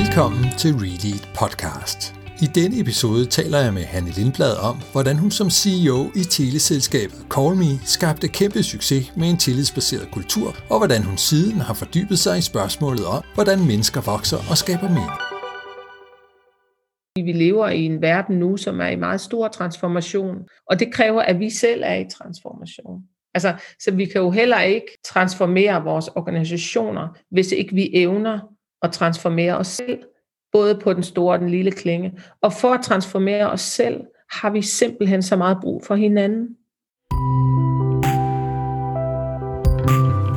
Velkommen til Read podcast. I denne episode taler jeg med Hanne Lindblad om, hvordan hun som CEO i teleselskabet CallMe skabte kæmpe succes med en tillidsbaseret kultur, og hvordan hun siden har fordybet sig i spørgsmålet om, hvordan mennesker vokser og skaber mening. Vi lever i en verden nu, som er i meget stor transformation, og det kræver, at vi selv er i transformation. Altså, så vi kan jo heller ikke transformere vores organisationer, hvis ikke vi evner at transformere os selv, både på den store og den lille klinge. Og for at transformere os selv, har vi simpelthen så meget brug for hinanden.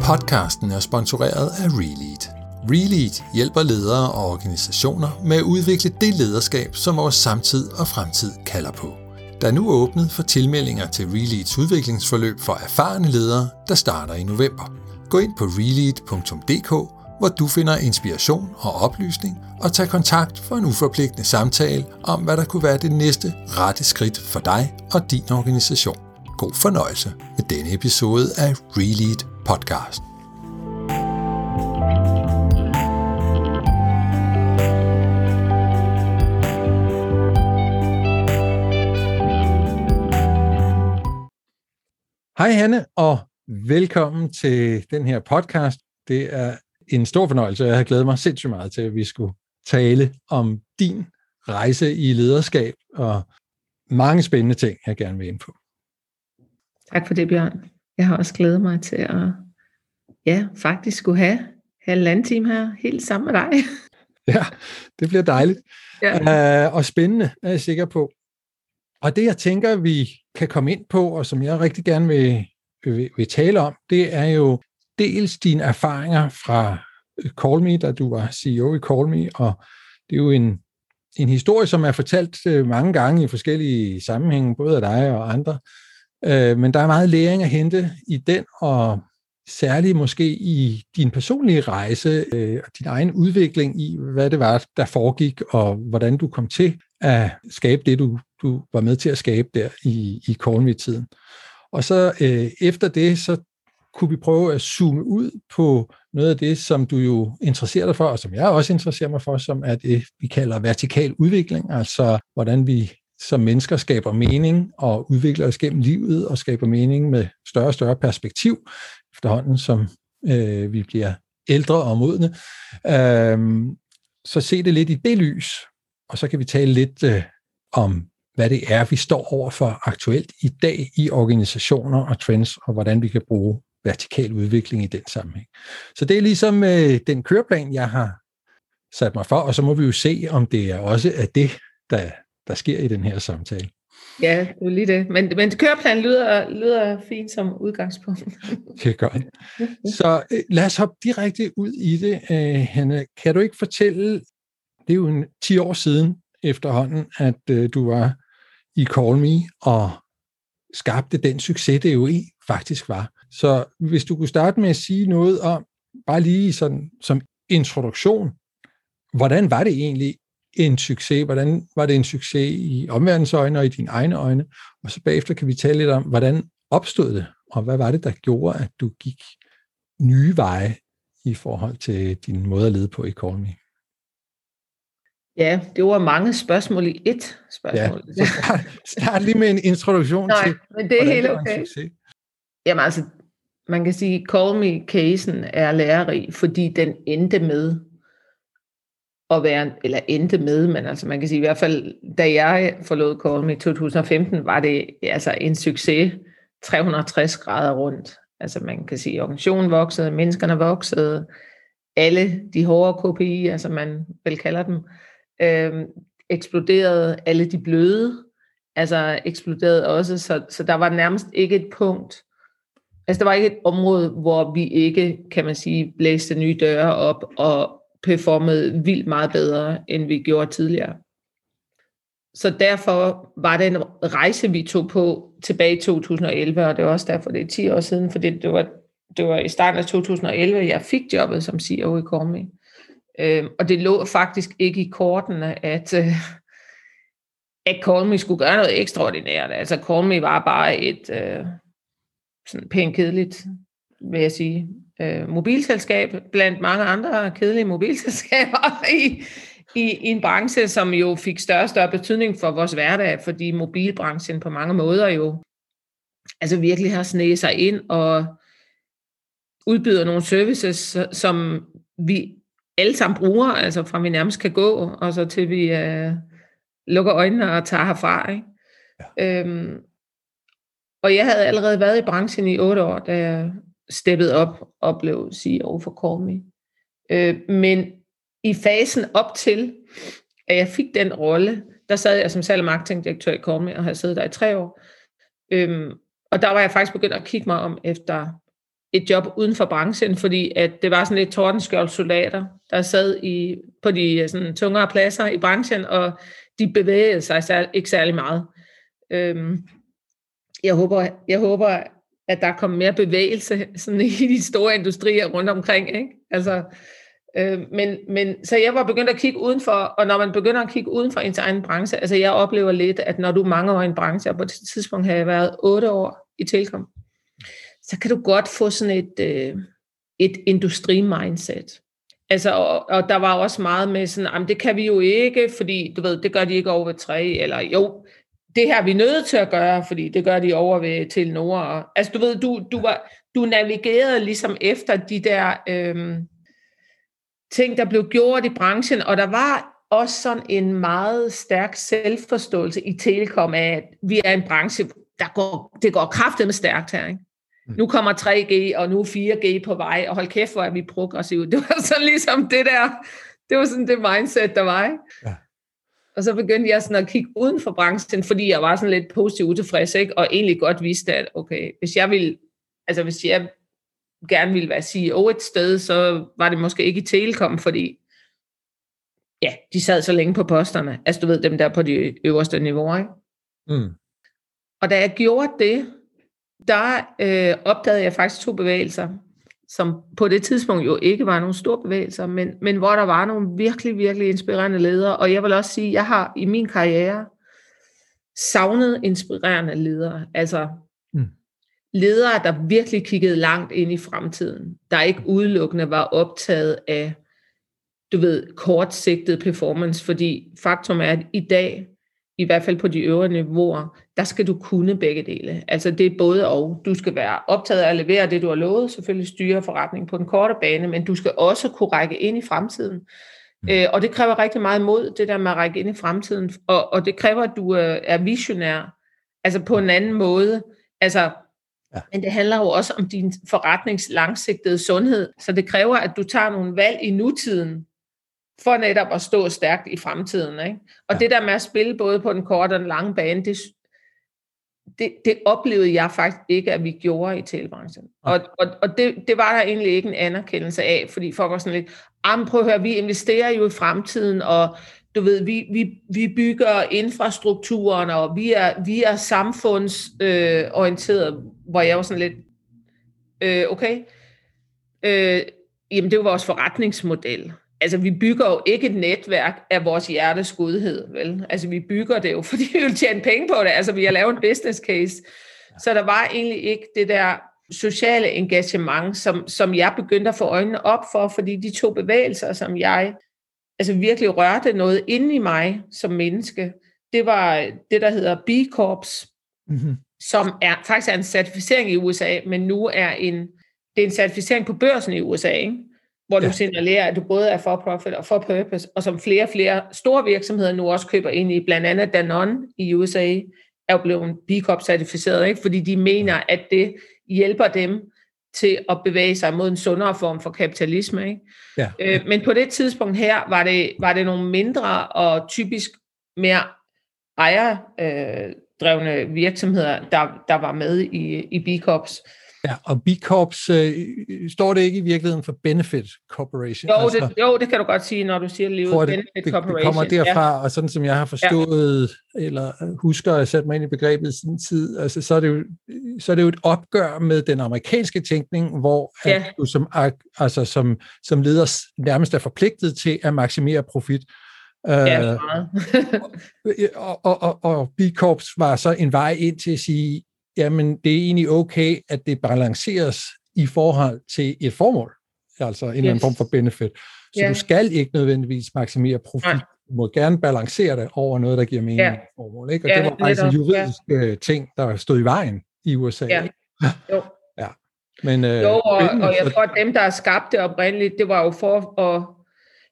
Podcasten er sponsoreret af Relead. Relead hjælper ledere og organisationer med at udvikle det lederskab, som vores samtid og fremtid kalder på. Der er nu åbnet for tilmeldinger til Releads udviklingsforløb for erfarne ledere, der starter i november. Gå ind på relead.dk, hvor du finder inspiration og oplysning, og tager kontakt for en uforpligtende samtale om, hvad der kunne være det næste rette skridt for dig og din organisation. God fornøjelse med denne episode af Relead Podcast. Hej Hanne, og velkommen til den her podcast. Det er en stor fornøjelse, og jeg har glædet mig sindssygt meget til, at vi skulle tale om din rejse i lederskab og mange spændende ting, jeg gerne vil ind på. Tak for det, Bjørn. Jeg har også glædet mig til at ja, faktisk skulle have halvanden time her helt sammen med dig. Ja, det bliver dejligt. Ja. Uh, og spændende, er jeg sikker på. Og det, jeg tænker, vi kan komme ind på, og som jeg rigtig gerne vil, vil, vil tale om, det er jo dels dine erfaringer fra øh, Call Me, da du var CEO i Call Me, og det er jo en, en historie, som er fortalt øh, mange gange i forskellige sammenhænge, både af dig og andre. Øh, men der er meget læring at hente i den, og særligt måske i din personlige rejse og din egen udvikling i, hvad det var, der foregik, og hvordan du kom til at skabe det, du, du var med til at skabe der i, i Cornwall-tiden. Og så øh, efter det, så kunne vi prøve at zoome ud på noget af det, som du jo interesserer dig for, og som jeg også interesserer mig for, som er det, vi kalder vertikal udvikling, altså hvordan vi som mennesker skaber mening og udvikler os gennem livet og skaber mening med større og større perspektiv, efterhånden som øh, vi bliver ældre og modne. Øh, så se det lidt i det lys, og så kan vi tale lidt øh, om, hvad det er, vi står over for aktuelt i dag i organisationer og trends, og hvordan vi kan bruge vertikal udvikling i den sammenhæng. Så det er ligesom øh, den køreplan, jeg har sat mig for, og så må vi jo se, om det er også er det, der, der sker i den her samtale. Ja, det er lige det. Men, men køreplanen lyder, lyder fint som udgangspunkt. det er godt. Så øh, lad os hoppe direkte ud i det, øh, Hanne. Kan du ikke fortælle, det er jo en 10 år siden efterhånden, at øh, du var i Call Me og skabte den succes, det jo i faktisk var. Så hvis du kunne starte med at sige noget om, bare lige sådan som introduktion, hvordan var det egentlig en succes? Hvordan var det en succes i omverdens øjne og i dine egne øjne? Og så bagefter kan vi tale lidt om, hvordan opstod det, og hvad var det, der gjorde, at du gik nye veje i forhold til din måde at lede på i Call Me? Ja, det var mange spørgsmål i ét spørgsmål. Ja, så start, start lige med en introduktion Nej, til, men det er helt okay. Jamen altså, man kan sige, Call Me-casen er lærerig, fordi den endte med at være, eller endte med, men altså man kan sige i hvert fald, da jeg forlod Call Me i 2015, var det altså en succes 360 grader rundt. Altså man kan sige, organisationen voksede, menneskerne voksede, alle de hårde KPI, altså man vel kalder dem, øh, eksploderede, alle de bløde, altså eksploderede også, så, så der var nærmest ikke et punkt, altså der var ikke et område, hvor vi ikke, kan man sige, blæste nye døre op og performede vildt meget bedre, end vi gjorde tidligere. Så derfor var det en rejse, vi tog på tilbage i 2011, og det var også derfor, det er 10 år siden, fordi det var, det var i starten af 2011, jeg fik jobbet som CEO i Cormi. Øhm, og det lå faktisk ikke i kortene, at, øh, at Call skulle gøre noget ekstraordinært. Altså Call var bare et øh, sådan pænt kedeligt, vil jeg sige, øh, mobilselskab, blandt mange andre kedelige mobilselskaber i, i, i en branche, som jo fik større og større betydning for vores hverdag, fordi mobilbranchen på mange måder jo altså virkelig har sneget sig ind og udbyder nogle services, som vi alle sammen bruger, altså fra vi nærmest kan gå, og så til vi øh, lukker øjnene og tager herfra. Ikke? Ja. Øhm, og jeg havde allerede været i branchen i otte år, da jeg steppede op og blev CEO for Call Me. Øh, men i fasen op til, at jeg fik den rolle, der sad jeg som salg- og marketingdirektør i Call Me, og har siddet der i tre år. Øhm, og der var jeg faktisk begyndt at kigge mig om efter et job uden for branchen, fordi at det var sådan lidt tordenskjold soldater, der sad i, på de øh, sådan, tungere pladser i branchen, og de bevægede sig særlig, ikke særlig meget. Øhm, jeg, håber, jeg håber, at der kommer mere bevægelse sådan i de store industrier rundt omkring. Ikke? Altså, øh, men, men, så jeg var begyndt at kigge udenfor, og når man begynder at kigge uden for ens egen branche, altså jeg oplever lidt, at når du er mange år i en branche, og på det tidspunkt har jeg været otte år i Telkom, så kan du godt få sådan et, øh, et industri-mindset. Altså, og, og der var også meget med sådan, jamen det kan vi jo ikke, fordi du ved, det gør de ikke over ved tre, eller jo, det her er vi nødt til at gøre, fordi det gør de over ved Telenor. Altså du ved, du, du, var, du navigerede ligesom efter de der øhm, ting, der blev gjort i branchen, og der var også sådan en meget stærk selvforståelse i Telekom af, at vi er en branche, der går, det går kraftigt med stærkt her. Ikke? Mm. Nu kommer 3G, og nu er 4G på vej, og hold kæft, hvor er vi progressive. Det var sådan ligesom det der, det var sådan det mindset, der var. Ikke? Ja. Og så begyndte jeg sådan at kigge uden for branchen, fordi jeg var sådan lidt positivt utilfreds, ikke? og egentlig godt vidste, at okay, hvis jeg ville, altså hvis jeg gerne ville være CEO et sted, så var det måske ikke i Telekom, fordi ja, de sad så længe på posterne. Altså du ved, dem der på de øverste niveauer, ikke? Mm. Og da jeg gjorde det, der øh, opdagede jeg faktisk to bevægelser som på det tidspunkt jo ikke var nogle store bevægelser, men, men hvor der var nogle virkelig, virkelig inspirerende ledere. Og jeg vil også sige, at jeg har i min karriere savnet inspirerende ledere. Altså mm. ledere, der virkelig kiggede langt ind i fremtiden, der ikke udelukkende var optaget af, du ved, kortsigtet performance, fordi faktum er, at i dag, i hvert fald på de øvre niveauer, der skal du kunne begge dele. Altså det er både og. Du skal være optaget af at levere det, du har lovet, selvfølgelig styre forretningen på den korte bane, men du skal også kunne række ind i fremtiden. Mm. Øh, og det kræver rigtig meget mod, det der med at række ind i fremtiden. Og, og det kræver, at du øh, er visionær, altså på en anden måde. Altså, ja. Men det handler jo også om din forretnings langsigtede sundhed, så det kræver, at du tager nogle valg i nutiden, for netop at stå stærkt i fremtiden. Ikke? Og ja. det der med at spille både på den korte og den lange bane, det, det, det oplevede jeg faktisk ikke, at vi gjorde i telebranchen. Og, og, og det, det var der egentlig ikke en anerkendelse af, fordi folk var sådan lidt, prøv at høre, vi investerer jo i fremtiden, og du ved, vi, vi, vi bygger infrastrukturen, og vi er, vi er samfundsorienteret, øh, hvor jeg var sådan lidt, øh, okay, øh, jamen det var vores forretningsmodel altså vi bygger jo ikke et netværk af vores hjertes godhed, vel? Altså vi bygger det jo, fordi vi vil tjene penge på det. Altså vi har lavet en business case. Så der var egentlig ikke det der sociale engagement, som, som jeg begyndte at få øjnene op for, fordi de to bevægelser, som jeg altså virkelig rørte noget inde i mig som menneske, det var det, der hedder B Corps, mm-hmm. som er faktisk er en certificering i USA, men nu er en, det er en certificering på børsen i USA, ikke? Hvor ja. du signalerer, at du både er for profit og for purpose, og som flere og flere store virksomheder nu også køber ind i, blandt andet Danone i USA, er jo blevet B Corp certificeret, ikke? fordi de mener, at det hjælper dem til at bevæge sig mod en sundere form for kapitalisme. Ikke? Ja. Øh, men på det tidspunkt her var det, var det nogle mindre og typisk mere ejerdrevne øh, virksomheder, der, der var med i, i B Corps. Ja, og B Corps, øh, står det ikke i virkeligheden for Benefit Corporation? Jo, altså, det, jo, det kan du godt sige, når du siger livet det, Benefit det, Corporation. Det kommer derfra, ja. og sådan som jeg har forstået, ja. eller husker at sætte mig ind i begrebet i sin tid, altså, så, er det jo, så er det jo et opgør med den amerikanske tænkning, hvor ja. at du som, altså, som, som leder nærmest er forpligtet til at maksimere profit. Ja, uh, og, og, og, og B Corps var så en vej ind til at sige, jamen det er egentlig okay, at det balanceres i forhold til et formål, altså en yes. eller anden form for benefit. Så ja. du skal ikke nødvendigvis maksimere profit. Nej. Du må gerne balancere det over noget, der giver mening ja. formål. Ikke? Og ja, det var faktisk en juridisk ja. ting, der stod i vejen i USA. Ja. Jo. ja. Men, øh, jo, og, og jeg tror, at dem, der har skabt det oprindeligt, det var jo for at,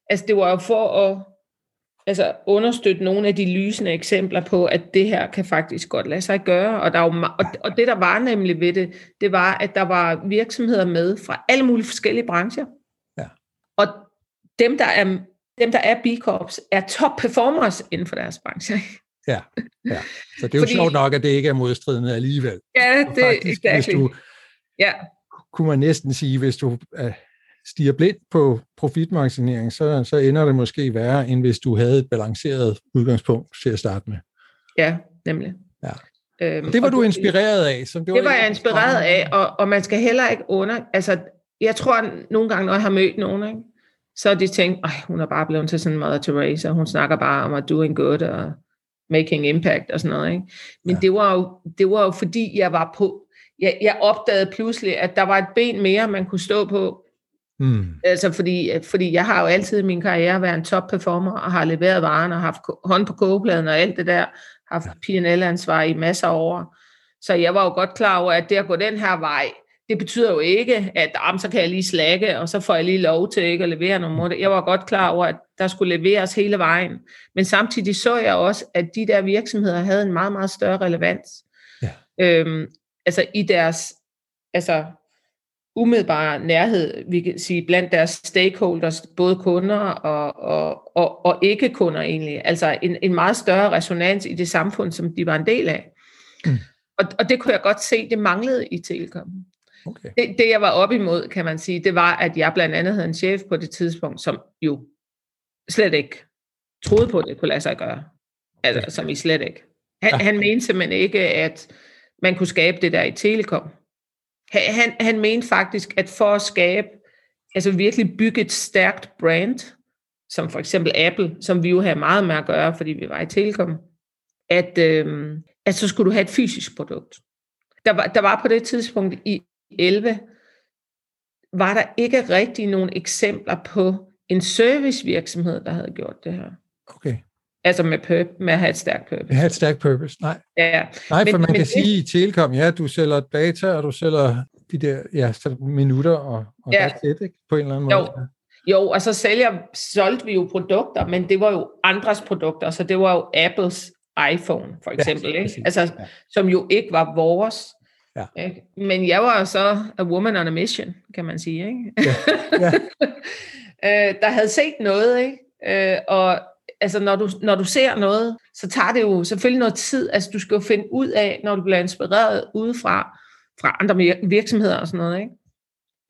altså det var jo for at altså understøtte nogle af de lysende eksempler på, at det her kan faktisk godt lade sig gøre. Og, der var, og, og det, der var nemlig ved det, det var, at der var virksomheder med fra alle mulige forskellige brancher. Ja. Og dem, der er, dem, der er B-Corps, er top performers inden for deres branche. Ja, ja. Så det er jo Fordi, sjovt nok, at det ikke er modstridende alligevel. Ja, det er exactly. du, ja. kunne man næsten sige, hvis du stiger blind på profitmaksimering, så, så ender det måske værre, end hvis du havde et balanceret udgangspunkt til at starte med. Ja, nemlig. Ja. Øhm, det var du inspireret af? Som det, var det var jeg inspireret af, og, og man skal heller ikke under... Altså, jeg tror nogle gange, når jeg har mødt nogen, ikke, så har de tænkt, at hun er bare blevet til sådan en Mother Teresa, hun snakker bare om at doing good og making impact og sådan noget. Ikke? Men ja. det, var jo, det var jo fordi, jeg var på... Jeg, jeg opdagede pludselig, at der var et ben mere, man kunne stå på, Mm. Altså fordi, fordi jeg har jo altid i min karriere været en top performer og har leveret varen og haft hånd på kogepladen og alt det der, haft P&L-ansvar i masser af år. Så jeg var jo godt klar over, at det at gå den her vej, det betyder jo ikke, at jamen, så kan jeg lige slække, og så får jeg lige lov til ikke at levere nogle måneder. Jeg var godt klar over, at der skulle leveres hele vejen. Men samtidig så jeg også, at de der virksomheder havde en meget, meget større relevans. Ja. Øhm, altså i deres altså umiddelbare nærhed, vi kan sige, blandt deres stakeholders, både kunder og, og, og, og ikke-kunder egentlig. Altså en, en meget større resonans i det samfund, som de var en del af. Mm. Og, og det kunne jeg godt se, det manglede i Telekom. Okay. Det, det jeg var op imod, kan man sige, det var, at jeg blandt andet havde en chef på det tidspunkt, som jo slet ikke troede på, at det kunne lade sig gøre. Altså, som I slet ikke. Han, ja. han mente simpelthen ikke, at man kunne skabe det der i Telekom. Han, han mente faktisk, at for at skabe, altså virkelig bygge et stærkt brand, som for eksempel Apple, som vi jo har meget med at gøre, fordi vi var i Telekom, at, øh, at så skulle du have et fysisk produkt. Der var, der var på det tidspunkt i 11, var der ikke rigtig nogen eksempler på en servicevirksomhed, der havde gjort det her. Okay. Altså med, purp- med at have et stærkt purpose. At have et stærkt purpose, nej. Ja. Nej, for men, man men kan det... sige i Telekom, ja, du sælger data, og du sælger de der ja, minutter, og, og ja. it, ikke? på en eller anden jo. måde. Jo, og så sælger, solgte vi jo produkter, men det var jo andres produkter, så det var jo Apples iPhone, for eksempel, ja, ikke? Altså, ja. som jo ikke var vores. Ja. Ikke? Men jeg var så a woman on a mission, kan man sige. Ikke? Ja. Ja. øh, der havde set noget, ikke? Øh, og altså når du, når du ser noget, så tager det jo selvfølgelig noget tid. Altså du skal jo finde ud af, når du bliver inspireret udefra, fra andre virksomheder og sådan noget, ikke?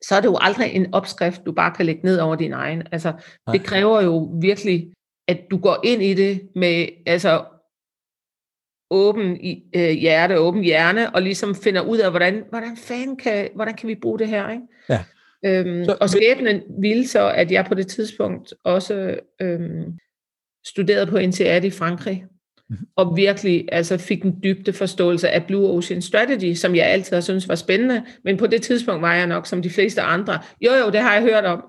så er det jo aldrig en opskrift, du bare kan lægge ned over din egen. Altså, det kræver jo virkelig, at du går ind i det med altså, åben øh, hjerte, åben hjerne, og ligesom finder ud af, hvordan, hvordan fanden kan, hvordan kan vi bruge det her, ikke? Ja. Øhm, så, og skæbnen ville så, at jeg på det tidspunkt også øhm, studerede på INSEAD i Frankrig, mm-hmm. og virkelig altså, fik en dybde forståelse af Blue Ocean Strategy, som jeg altid har syntes var spændende, men på det tidspunkt var jeg nok som de fleste andre. Jo, jo, det har jeg hørt om,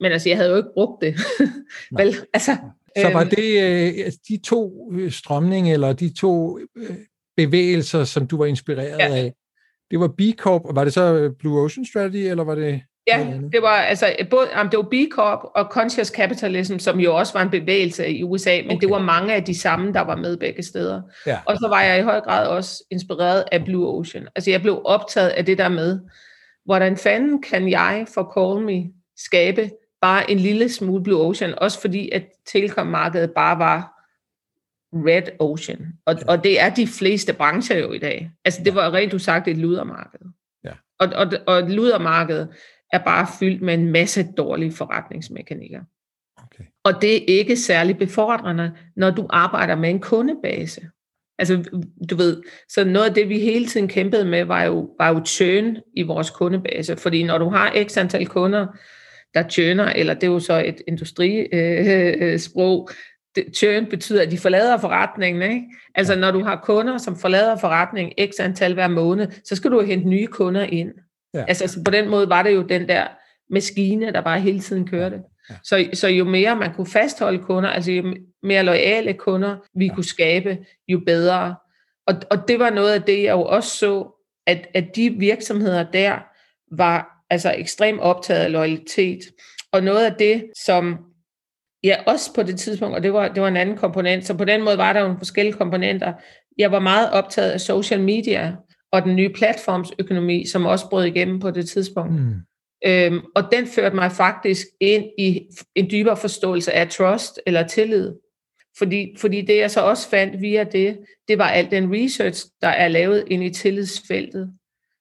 men altså, jeg havde jo ikke brugt det. Vel, altså, så var øhm. det øh, de to øh, strømninger, eller de to øh, bevægelser, som du var inspireret ja. af, det var B Corp, og var det så Blue Ocean Strategy, eller var det... Ja, det var altså både det var B Corp og Conscious Capitalism, som jo også var en bevægelse i USA, men okay. det var mange af de samme, der var med begge steder. Ja. Og så var jeg i høj grad også inspireret af Blue Ocean. Altså jeg blev optaget af det der med, hvordan fanden kan jeg for Call Me skabe bare en lille smule Blue Ocean, også fordi at Telekom-markedet bare var Red Ocean. Og, ja. og det er de fleste brancher jo i dag. Altså det var rent sagt et ludermarked. Ja. Og, og, og ludermarkedet er bare fyldt med en masse dårlige forretningsmekanikker. Okay. Og det er ikke særlig befordrende, når du arbejder med en kundebase. Altså, du ved, så noget af det, vi hele tiden kæmpede med, var jo, var jo churn i vores kundebase. Fordi når du har x antal kunder, der churner, eller det er jo så et industrisprog, øh, churn betyder, at de forlader forretningen. Ikke? Altså når du har kunder, som forlader forretningen x antal hver måned, så skal du hente nye kunder ind. Ja. Altså, altså på den måde var det jo den der maskine, der bare hele tiden kørte. Ja. Så, så jo mere man kunne fastholde kunder, altså jo mere loyale kunder vi ja. kunne skabe, jo bedre. Og, og det var noget af det, jeg jo også så, at, at de virksomheder der var altså ekstremt optaget af loyalitet. Og noget af det, som ja, også på det tidspunkt, og det var, det var en anden komponent, så på den måde var der jo forskellige komponenter. Jeg var meget optaget af social media og den nye platformsøkonomi, som også brød igennem på det tidspunkt. Mm. Øhm, og den førte mig faktisk ind i en dybere forståelse af trust eller tillid. Fordi, fordi det jeg så også fandt via det, det var al den research, der er lavet ind i tillidsfeltet.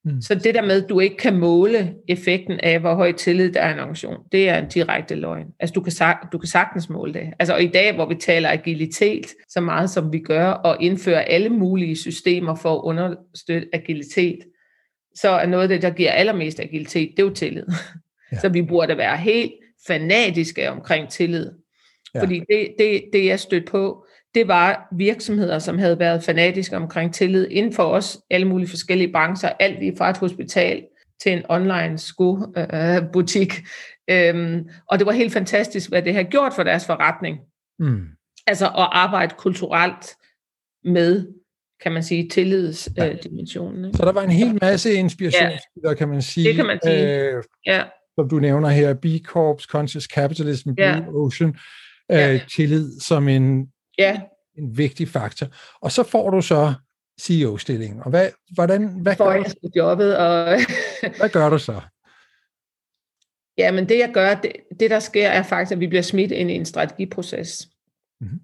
Mm. Så det der med, at du ikke kan måle effekten af, hvor høj tillid der er en organisation, det er en direkte løgn. Altså du kan, du kan sagtens måle det. Altså og i dag, hvor vi taler agilitet så meget som vi gør, og indfører alle mulige systemer for at understøtte agilitet, så er noget af det, der giver allermest agilitet, det er jo tillid. Ja. Så vi burde være helt fanatiske omkring tillid. Ja. Fordi det, det, det, jeg stødte på, det var virksomheder, som havde været fanatiske omkring tillid inden for os, alle mulige forskellige brancher, alt lige fra et hospital til en online skobutik. Øh, øhm, og det var helt fantastisk, hvad det har gjort for deres forretning. Mm. Altså at arbejde kulturelt med, kan man sige, tillidsdimensionen. Ja. Så der var en hel masse inspiration, ja. kan man sige. Det kan man sige, øh, ja. Som du nævner her, B Corps, Conscious Capitalism, Blue ja. Ocean, øh, ja. tillid som en Ja. En vigtig faktor. Og så får du så CEO-stillingen. Og hvad, hvordan, hvad, får gør jeg du? jobbet, og hvad gør du så? Ja, men det jeg gør, det, det der sker, er faktisk, at vi bliver smidt ind i en strategiproces. Mm-hmm.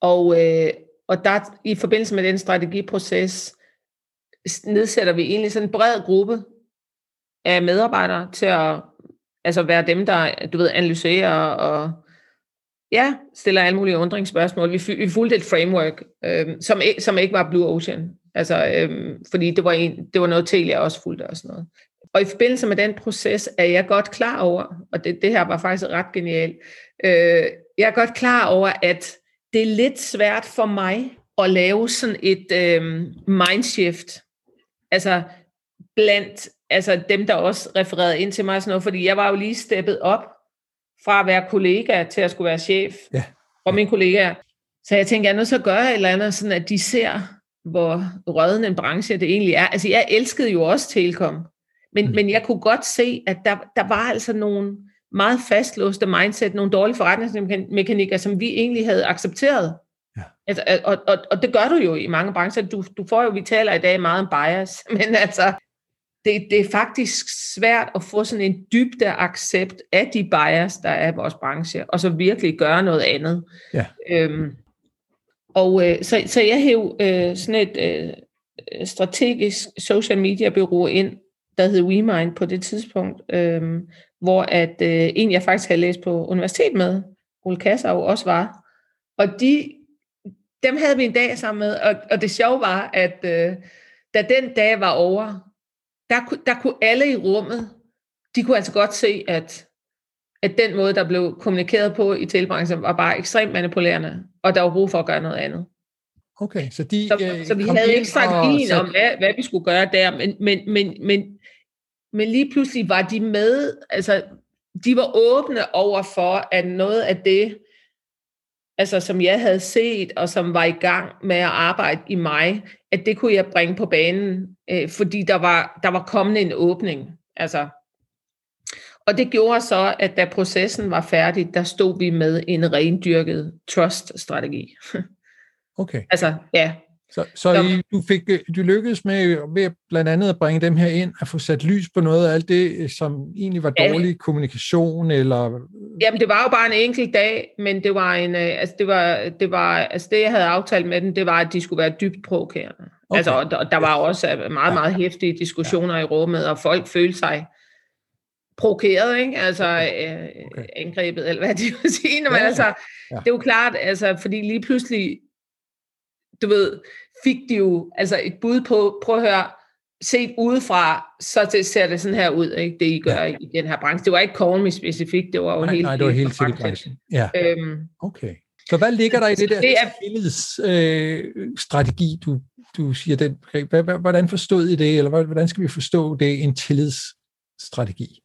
Og, øh, og der, i forbindelse med den strategiproces, nedsætter vi egentlig sådan en bred gruppe af medarbejdere til at altså være dem, der du ved, analyserer og Ja, stiller alle mulige undringsspørgsmål. Vi, vi fulgte et framework, øhm, som, som ikke var Blue Ocean. Altså, øhm, fordi det var, en, det var noget Telia også fulgte og sådan noget. Og i forbindelse med den proces er jeg godt klar over, og det, det her var faktisk ret genialt, øh, jeg er godt klar over, at det er lidt svært for mig at lave sådan et øh, mindshift. Altså blandt altså dem, der også refererede ind til mig og sådan noget, fordi jeg var jo lige steppet op fra at være kollega til at skulle være chef ja. for mine kollegaer. Så jeg tænkte, jeg er nødt til at gøre et eller andet, sådan at de ser, hvor rødden en branche det egentlig er. Altså jeg elskede jo også Telkom, men, mm. men jeg kunne godt se, at der, der var altså nogle meget fastlåste mindset, nogle dårlige forretningsmekanikker, som vi egentlig havde accepteret. Ja. Altså, og, og, og det gør du jo i mange brancher. Du, du får jo, vi taler i dag meget om bias, men altså, det, det er faktisk svært at få sådan en dybde accept af de bias, der er i vores branche, og så virkelig gøre noget andet. Ja. Øhm, og øh, så, så jeg hæv øh, sådan et øh, strategisk social media bureau ind, der hed WeMind på det tidspunkt, øh, hvor at øh, en, jeg faktisk havde læst på universitet med, Ole Kassav, også var. Og de, dem havde vi en dag sammen med, og, og det sjove var, at øh, da den dag var over, der, der kunne alle i rummet, de kunne altså godt se, at, at den måde, der blev kommunikeret på i telebranchen, var bare ekstremt manipulerende, og der var brug for at gøre noget andet. Okay, så de Så, øh, så vi havde ikke strategien og... om, hvad, hvad vi skulle gøre der, men, men, men, men, men lige pludselig var de med, altså de var åbne over for, at noget af det, altså som jeg havde set, og som var i gang med at arbejde i mig, at det kunne jeg bringe på banen, øh, fordi der var, der var kommet en åbning. Altså, og det gjorde så, at da processen var færdig, der stod vi med en rendyrket trust-strategi. Okay. altså, ja, så, så I, du, fik, du lykkedes med ved blandt andet at bringe dem her ind, at få sat lys på noget af alt det, som egentlig var dårlig ja. kommunikation, eller... Jamen, det var jo bare en enkelt dag, men det var en, øh, altså det var, det var, altså det jeg havde aftalt med dem, det var, at de skulle være dybt provokerende. Okay. Altså, og der, der var også øh, meget, meget hæftige diskussioner ja. i rummet, og folk følte sig provokeret, ikke? Altså øh, okay. angrebet, eller hvad de vil sige. Men ja, altså, ja. det er jo klart, altså, fordi lige pludselig du ved, fik de jo altså et bud på, prøv at høre, set udefra, så det, ser det sådan her ud, ikke, det I gør ja. i den her branche. Det var ikke Call Me specifikt, det var jo nej, helt... Nej, det var helt branchen. Ja. Øhm, okay. Så hvad ligger der i det der det er, tillidsstrategi, øh, du, du siger? Den, hvordan forstod I det, eller hvordan skal vi forstå det, en tillidsstrategi?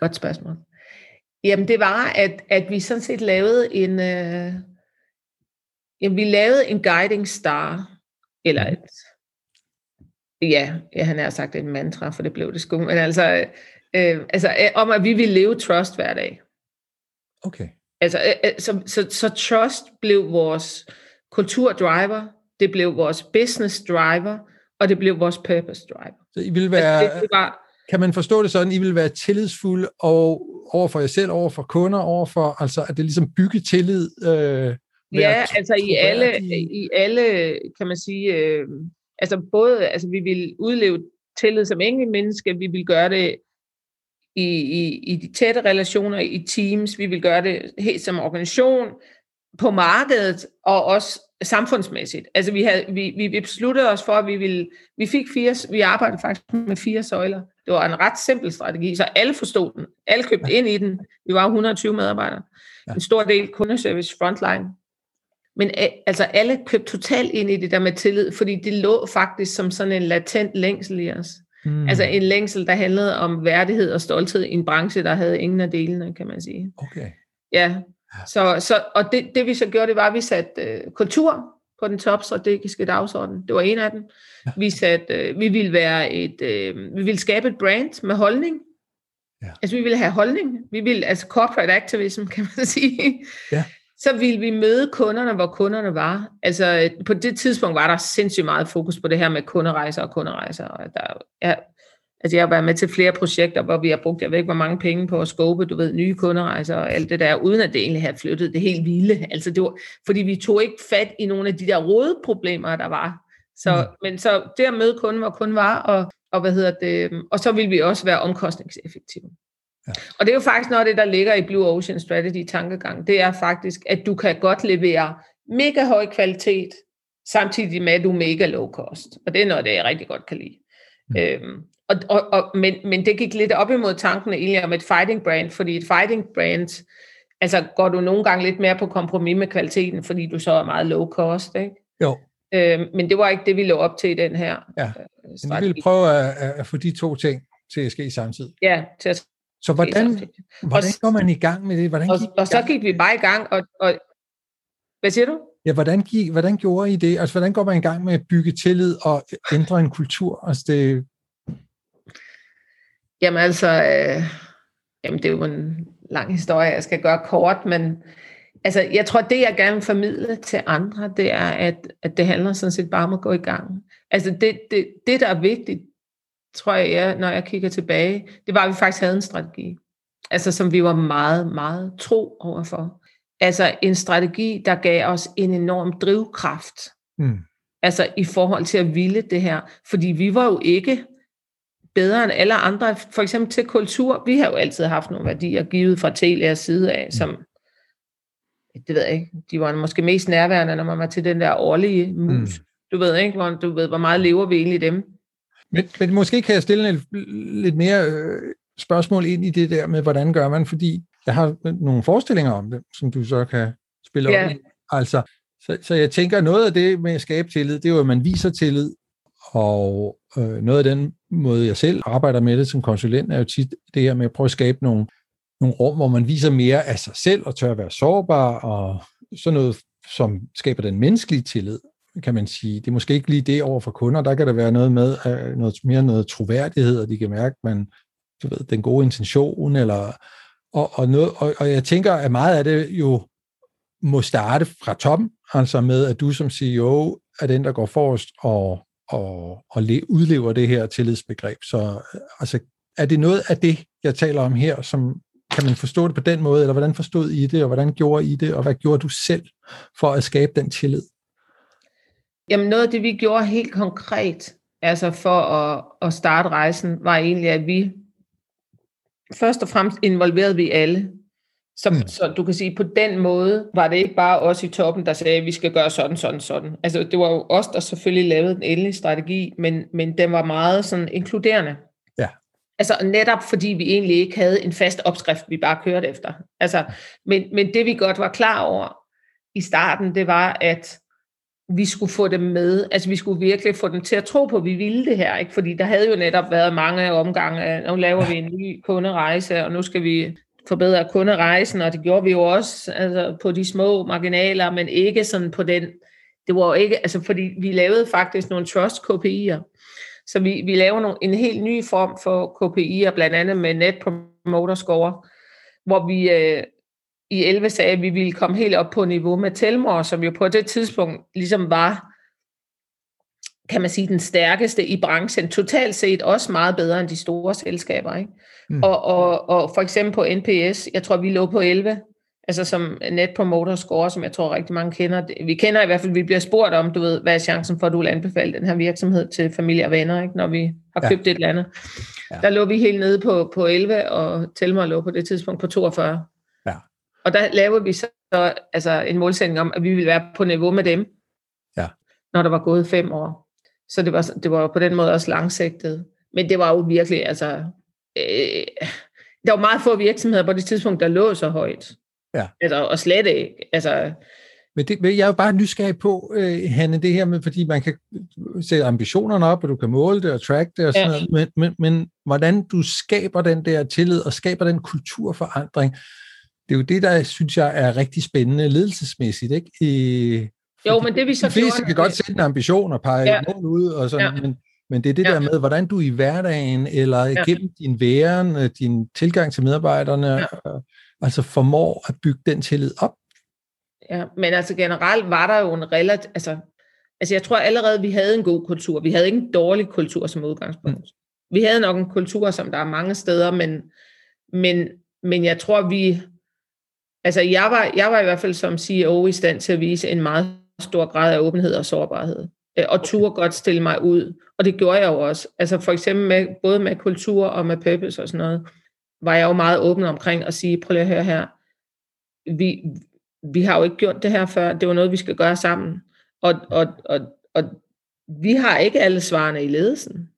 Godt spørgsmål. Jamen det var, at, at vi sådan set lavede en, øh, jamen, vi lavede en guiding star, eller et, ja, ja, han har sagt en mantra, for det blev det sgu, men altså, øh, altså øh, om at vi ville leve trust hver dag. Okay. Altså, øh, øh, så, så, så trust blev vores kulturdriver, det blev vores business driver, og det blev vores purpose driver. Så I vil være, altså, det var, kan man forstå det sådan, I vil være tillidsfulde og over for jer selv, over for kunder, over for, altså at det ligesom bygge tillid? Øh, ja, altså i alle, i alle, kan man sige, øh, altså både, altså vi vil udleve tillid som enkelte menneske, vi vil gøre det i, i, i de tætte relationer, i teams, vi vil gøre det helt som organisation, på markedet, og også samfundsmæssigt. Altså vi, havde, vi, vi besluttede os for, at vi ville, vi fik fire, vi arbejdede faktisk med fire søjler. Det var en ret simpel strategi, så alle forstod den. Alle købte ind i den. Vi var 120 medarbejdere. En stor del kundeservice frontline. Men altså alle købte totalt ind i det der med tillid, fordi det lå faktisk som sådan en latent længsel i os. Mm. Altså en længsel, der handlede om værdighed og stolthed i en branche, der havde ingen af delene, kan man sige. Okay. Ja, så, så, og det, det vi så gjorde, det var, at vi satte øh, kultur på den topstrategiske dagsorden. Det var en af dem. Ja. Vi, satte, øh, vi ville være et, øh, vi ville skabe et brand med holdning. Ja. Altså vi ville have holdning. Vi ville, altså corporate activism, kan man sige. Ja. Så ville vi møde kunderne, hvor kunderne var. Altså på det tidspunkt var der sindssygt meget fokus på det her med kunderejser og kunderejser. Og der, ja, Altså jeg har været med til flere projekter, hvor vi har brugt, jeg ved ikke hvor mange penge på at skåbe, du ved, nye kunderejser og alt det der, uden at det egentlig havde flyttet det helt vilde. Altså det var, fordi vi tog ikke fat i nogle af de der rådproblemer, der var. Så, mm. Men så det at møde kunden, hvor kunden var, og, og hvad hedder det, og så vil vi også være omkostningseffektive. Ja. Og det er jo faktisk noget af det, der ligger i Blue Ocean Strategy tankegang. Det er faktisk, at du kan godt levere mega høj kvalitet, samtidig med, at du er mega low cost. Og det er noget, det jeg rigtig godt kan lide. Mm. Øhm, og, og, og, men, men det gik lidt op imod tanken egentlig om et fighting brand, fordi et fighting brand, altså går du nogle gange lidt mere på kompromis med kvaliteten, fordi du så er meget low cost, ikke? Jo. Øh, men det var ikke det, vi lå op til i den her ja. Men vi vil prøve at, at få de to ting til at ske samtidig. Ja, til at Så hvordan, hvordan går man i gang med det? Hvordan og, og så gik vi bare i gang, og, og hvad siger du? Ja, hvordan, gik, hvordan gjorde I det? Altså, hvordan går man i gang med at bygge tillid og ændre en kultur? Altså, det, Jamen altså, øh, jamen det er jo en lang historie, jeg skal gøre kort, men altså, jeg tror, det jeg gerne vil formidle til andre, det er, at, at det handler sådan set bare om at gå i gang. Altså det, det, det der er vigtigt, tror jeg, jeg, når jeg kigger tilbage, det var, at vi faktisk havde en strategi. Altså som vi var meget, meget tro overfor. Altså en strategi, der gav os en enorm drivkraft. Mm. Altså i forhold til at ville det her. Fordi vi var jo ikke bedre end alle andre, for eksempel til kultur. Vi har jo altid haft nogle værdier givet fra Telias side af, som, det ved jeg ikke, de var måske mest nærværende, når man var til den der årlige mus. Mm. Du ved ikke, hvor, du ved, hvor meget lever vi egentlig dem. Men, men måske kan jeg stille en, lidt mere øh, spørgsmål ind i det der med, hvordan gør man, fordi jeg har nogle forestillinger om det, som du så kan spille ja. op i. Altså, så, så jeg tænker, noget af det med at skabe tillid, det er jo, at man viser tillid, og øh, noget af den måde, jeg selv arbejder med det som konsulent, er jo tit det her med at prøve at skabe nogle, nogle rum, hvor man viser mere af sig selv og tør at være sårbar, og sådan noget, som skaber den menneskelige tillid, kan man sige. Det er måske ikke lige det over for kunder, der kan der være noget med, øh, noget, mere noget troværdighed, og de kan mærke, at man, du ved, den gode intention, eller, og, og, noget, og, og jeg tænker, at meget af det jo må starte fra toppen, altså med, at du som CEO er den, der går forrest og og, og udlever det her tillidsbegreb. Så øh, altså, er det noget af det, jeg taler om her, som kan man forstå det på den måde, eller hvordan forstod I det, og hvordan gjorde I det, og hvad gjorde du selv for at skabe den tillid? Jamen noget af det, vi gjorde helt konkret, altså for at, at starte rejsen, var egentlig, at vi først og fremmest involverede vi alle. Så, mm. så du kan sige, på den måde var det ikke bare os i toppen, der sagde, at vi skal gøre sådan, sådan, sådan. Altså det var jo os, der selvfølgelig lavede den endelige strategi, men, men den var meget sådan inkluderende. Ja. Altså netop fordi vi egentlig ikke havde en fast opskrift, vi bare kørte efter. Altså, men, men det vi godt var klar over i starten, det var, at vi skulle få dem med, altså vi skulle virkelig få dem til at tro på, at vi ville det her, ikke? fordi der havde jo netop været mange omgange, nu laver vi en ny kunderejse, og nu skal vi forbedre kunderejsen, og det gjorde vi jo også altså på de små marginaler, men ikke sådan på den, det var jo ikke, altså fordi vi lavede faktisk nogle trust KPI'er, så vi, vi laver nogle, en helt ny form for KPI'er, blandt andet med Net Promoter Score, hvor vi øh, i 11 sagde, at vi ville komme helt op på niveau med Telmor, som jo på det tidspunkt ligesom var, kan man sige, den stærkeste i branchen, totalt set også meget bedre end de store selskaber. Ikke? Mm. Og, og, og for eksempel på NPS, jeg tror, vi lå på 11, altså som Net Promoter Score, som jeg tror rigtig mange kender. Vi kender i hvert fald, vi bliver spurgt om, du ved, hvad er chancen for, at du vil anbefale den her virksomhed til familie og venner, ikke? når vi har købt ja. et eller andet. Ja. Der lå vi helt nede på, på 11, og Telmer lå på det tidspunkt på 42. Og der lavede vi så altså en målsætning om, at vi ville være på niveau med dem, ja. når der var gået fem år. Så det var, det var på den måde også langsigtet. Men det var jo virkelig, altså, øh, der var meget få virksomheder på det tidspunkt, der lå så højt. Ja. Altså, og slet ikke. Altså, men det, jeg er jo bare nysgerrig på, øh, Hanne, det her med, fordi man kan sætte ambitionerne op, og du kan måle det og track det og sådan ja. noget, men, men, men hvordan du skaber den der tillid og skaber den kulturforandring, det er jo det, der synes jeg er rigtig spændende ledelsesmæssigt, ikke? I, jo, men det vi så De fleste gjorde, kan godt sætte en ambition og pege ja. mål ud, og sådan, ja. men, men det er det ja. der med, hvordan du i hverdagen, eller ja. gennem din væren, øh, din tilgang til medarbejderne, ja. altså formår at bygge den tillid op. Ja, men altså generelt var der jo en relativt, altså, altså jeg tror allerede, vi havde en god kultur. Vi havde ikke en dårlig kultur som udgangspunkt. Mm. Vi havde nok en kultur, som der er mange steder, men, men, men jeg tror, vi, altså jeg var, jeg var i hvert fald som CEO i stand til at vise en meget stor grad af åbenhed og sårbarhed. Øh, og turde godt stille mig ud. Og det gjorde jeg jo også. Altså for eksempel med, både med kultur og med purpose og sådan noget, var jeg jo meget åben omkring at sige, prøv lige at høre her, vi, vi har jo ikke gjort det her før, det var noget, vi skal gøre sammen. Og, og, og, og vi har ikke alle svarene i ledelsen.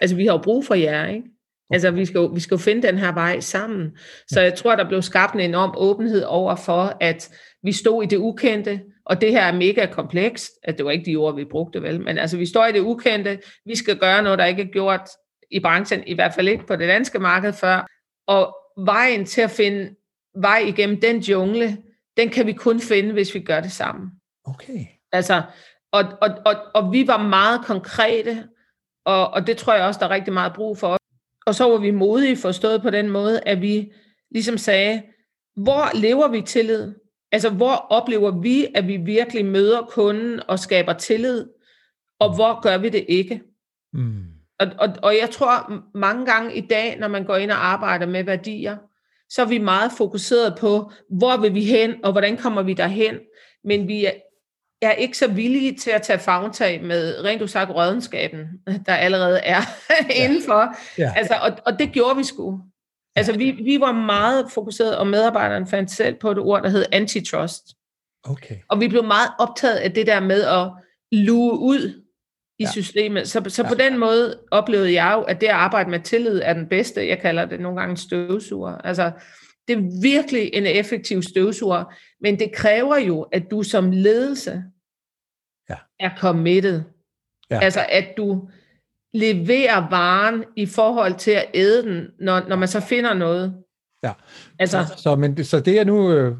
Altså vi har jo brug for jer, ikke? Altså, vi skal, jo, vi skal jo finde den her vej sammen. Så jeg tror, der blev skabt en enorm åbenhed over for, at vi stod i det ukendte, og det her er mega komplekst, at det var ikke de ord, vi brugte vel, men altså vi står i det ukendte, vi skal gøre noget, der ikke er gjort i branchen, i hvert fald ikke på det danske marked før, og vejen til at finde vej igennem den jungle, den kan vi kun finde, hvis vi gør det sammen. Okay. Altså, og, og, og, og vi var meget konkrete, og, og det tror jeg også, der er rigtig meget brug for. Og så var vi modige forstået på den måde, at vi ligesom sagde, hvor lever vi tillid? Altså, hvor oplever vi, at vi virkelig møder kunden og skaber tillid, og hvor gør vi det ikke? Mm. Og, og, og jeg tror mange gange i dag, når man går ind og arbejder med værdier, så er vi meget fokuseret på, hvor vil vi hen, og hvordan kommer vi derhen. Men vi er, er ikke så villige til at tage fagtag med rent usagt rådenskaben, der allerede er ja. indenfor. Ja. Altså, og, og det gjorde vi sgu. Altså, vi, vi var meget fokuseret, og medarbejderen fandt selv på et ord, der hed antitrust. Okay. Og vi blev meget optaget af det der med at luge ud i ja. systemet. Så, så ja. på den måde oplevede jeg jo, at det at arbejde med tillid er den bedste. Jeg kalder det nogle gange støvsuger. Altså, det er virkelig en effektiv støvsuger, men det kræver jo, at du som ledelse ja. er committed. Ja. Altså, at du leverer varen i forhold til at æde den, når, når man så finder noget. Ja, altså, så, så, men, så det jeg nu øh,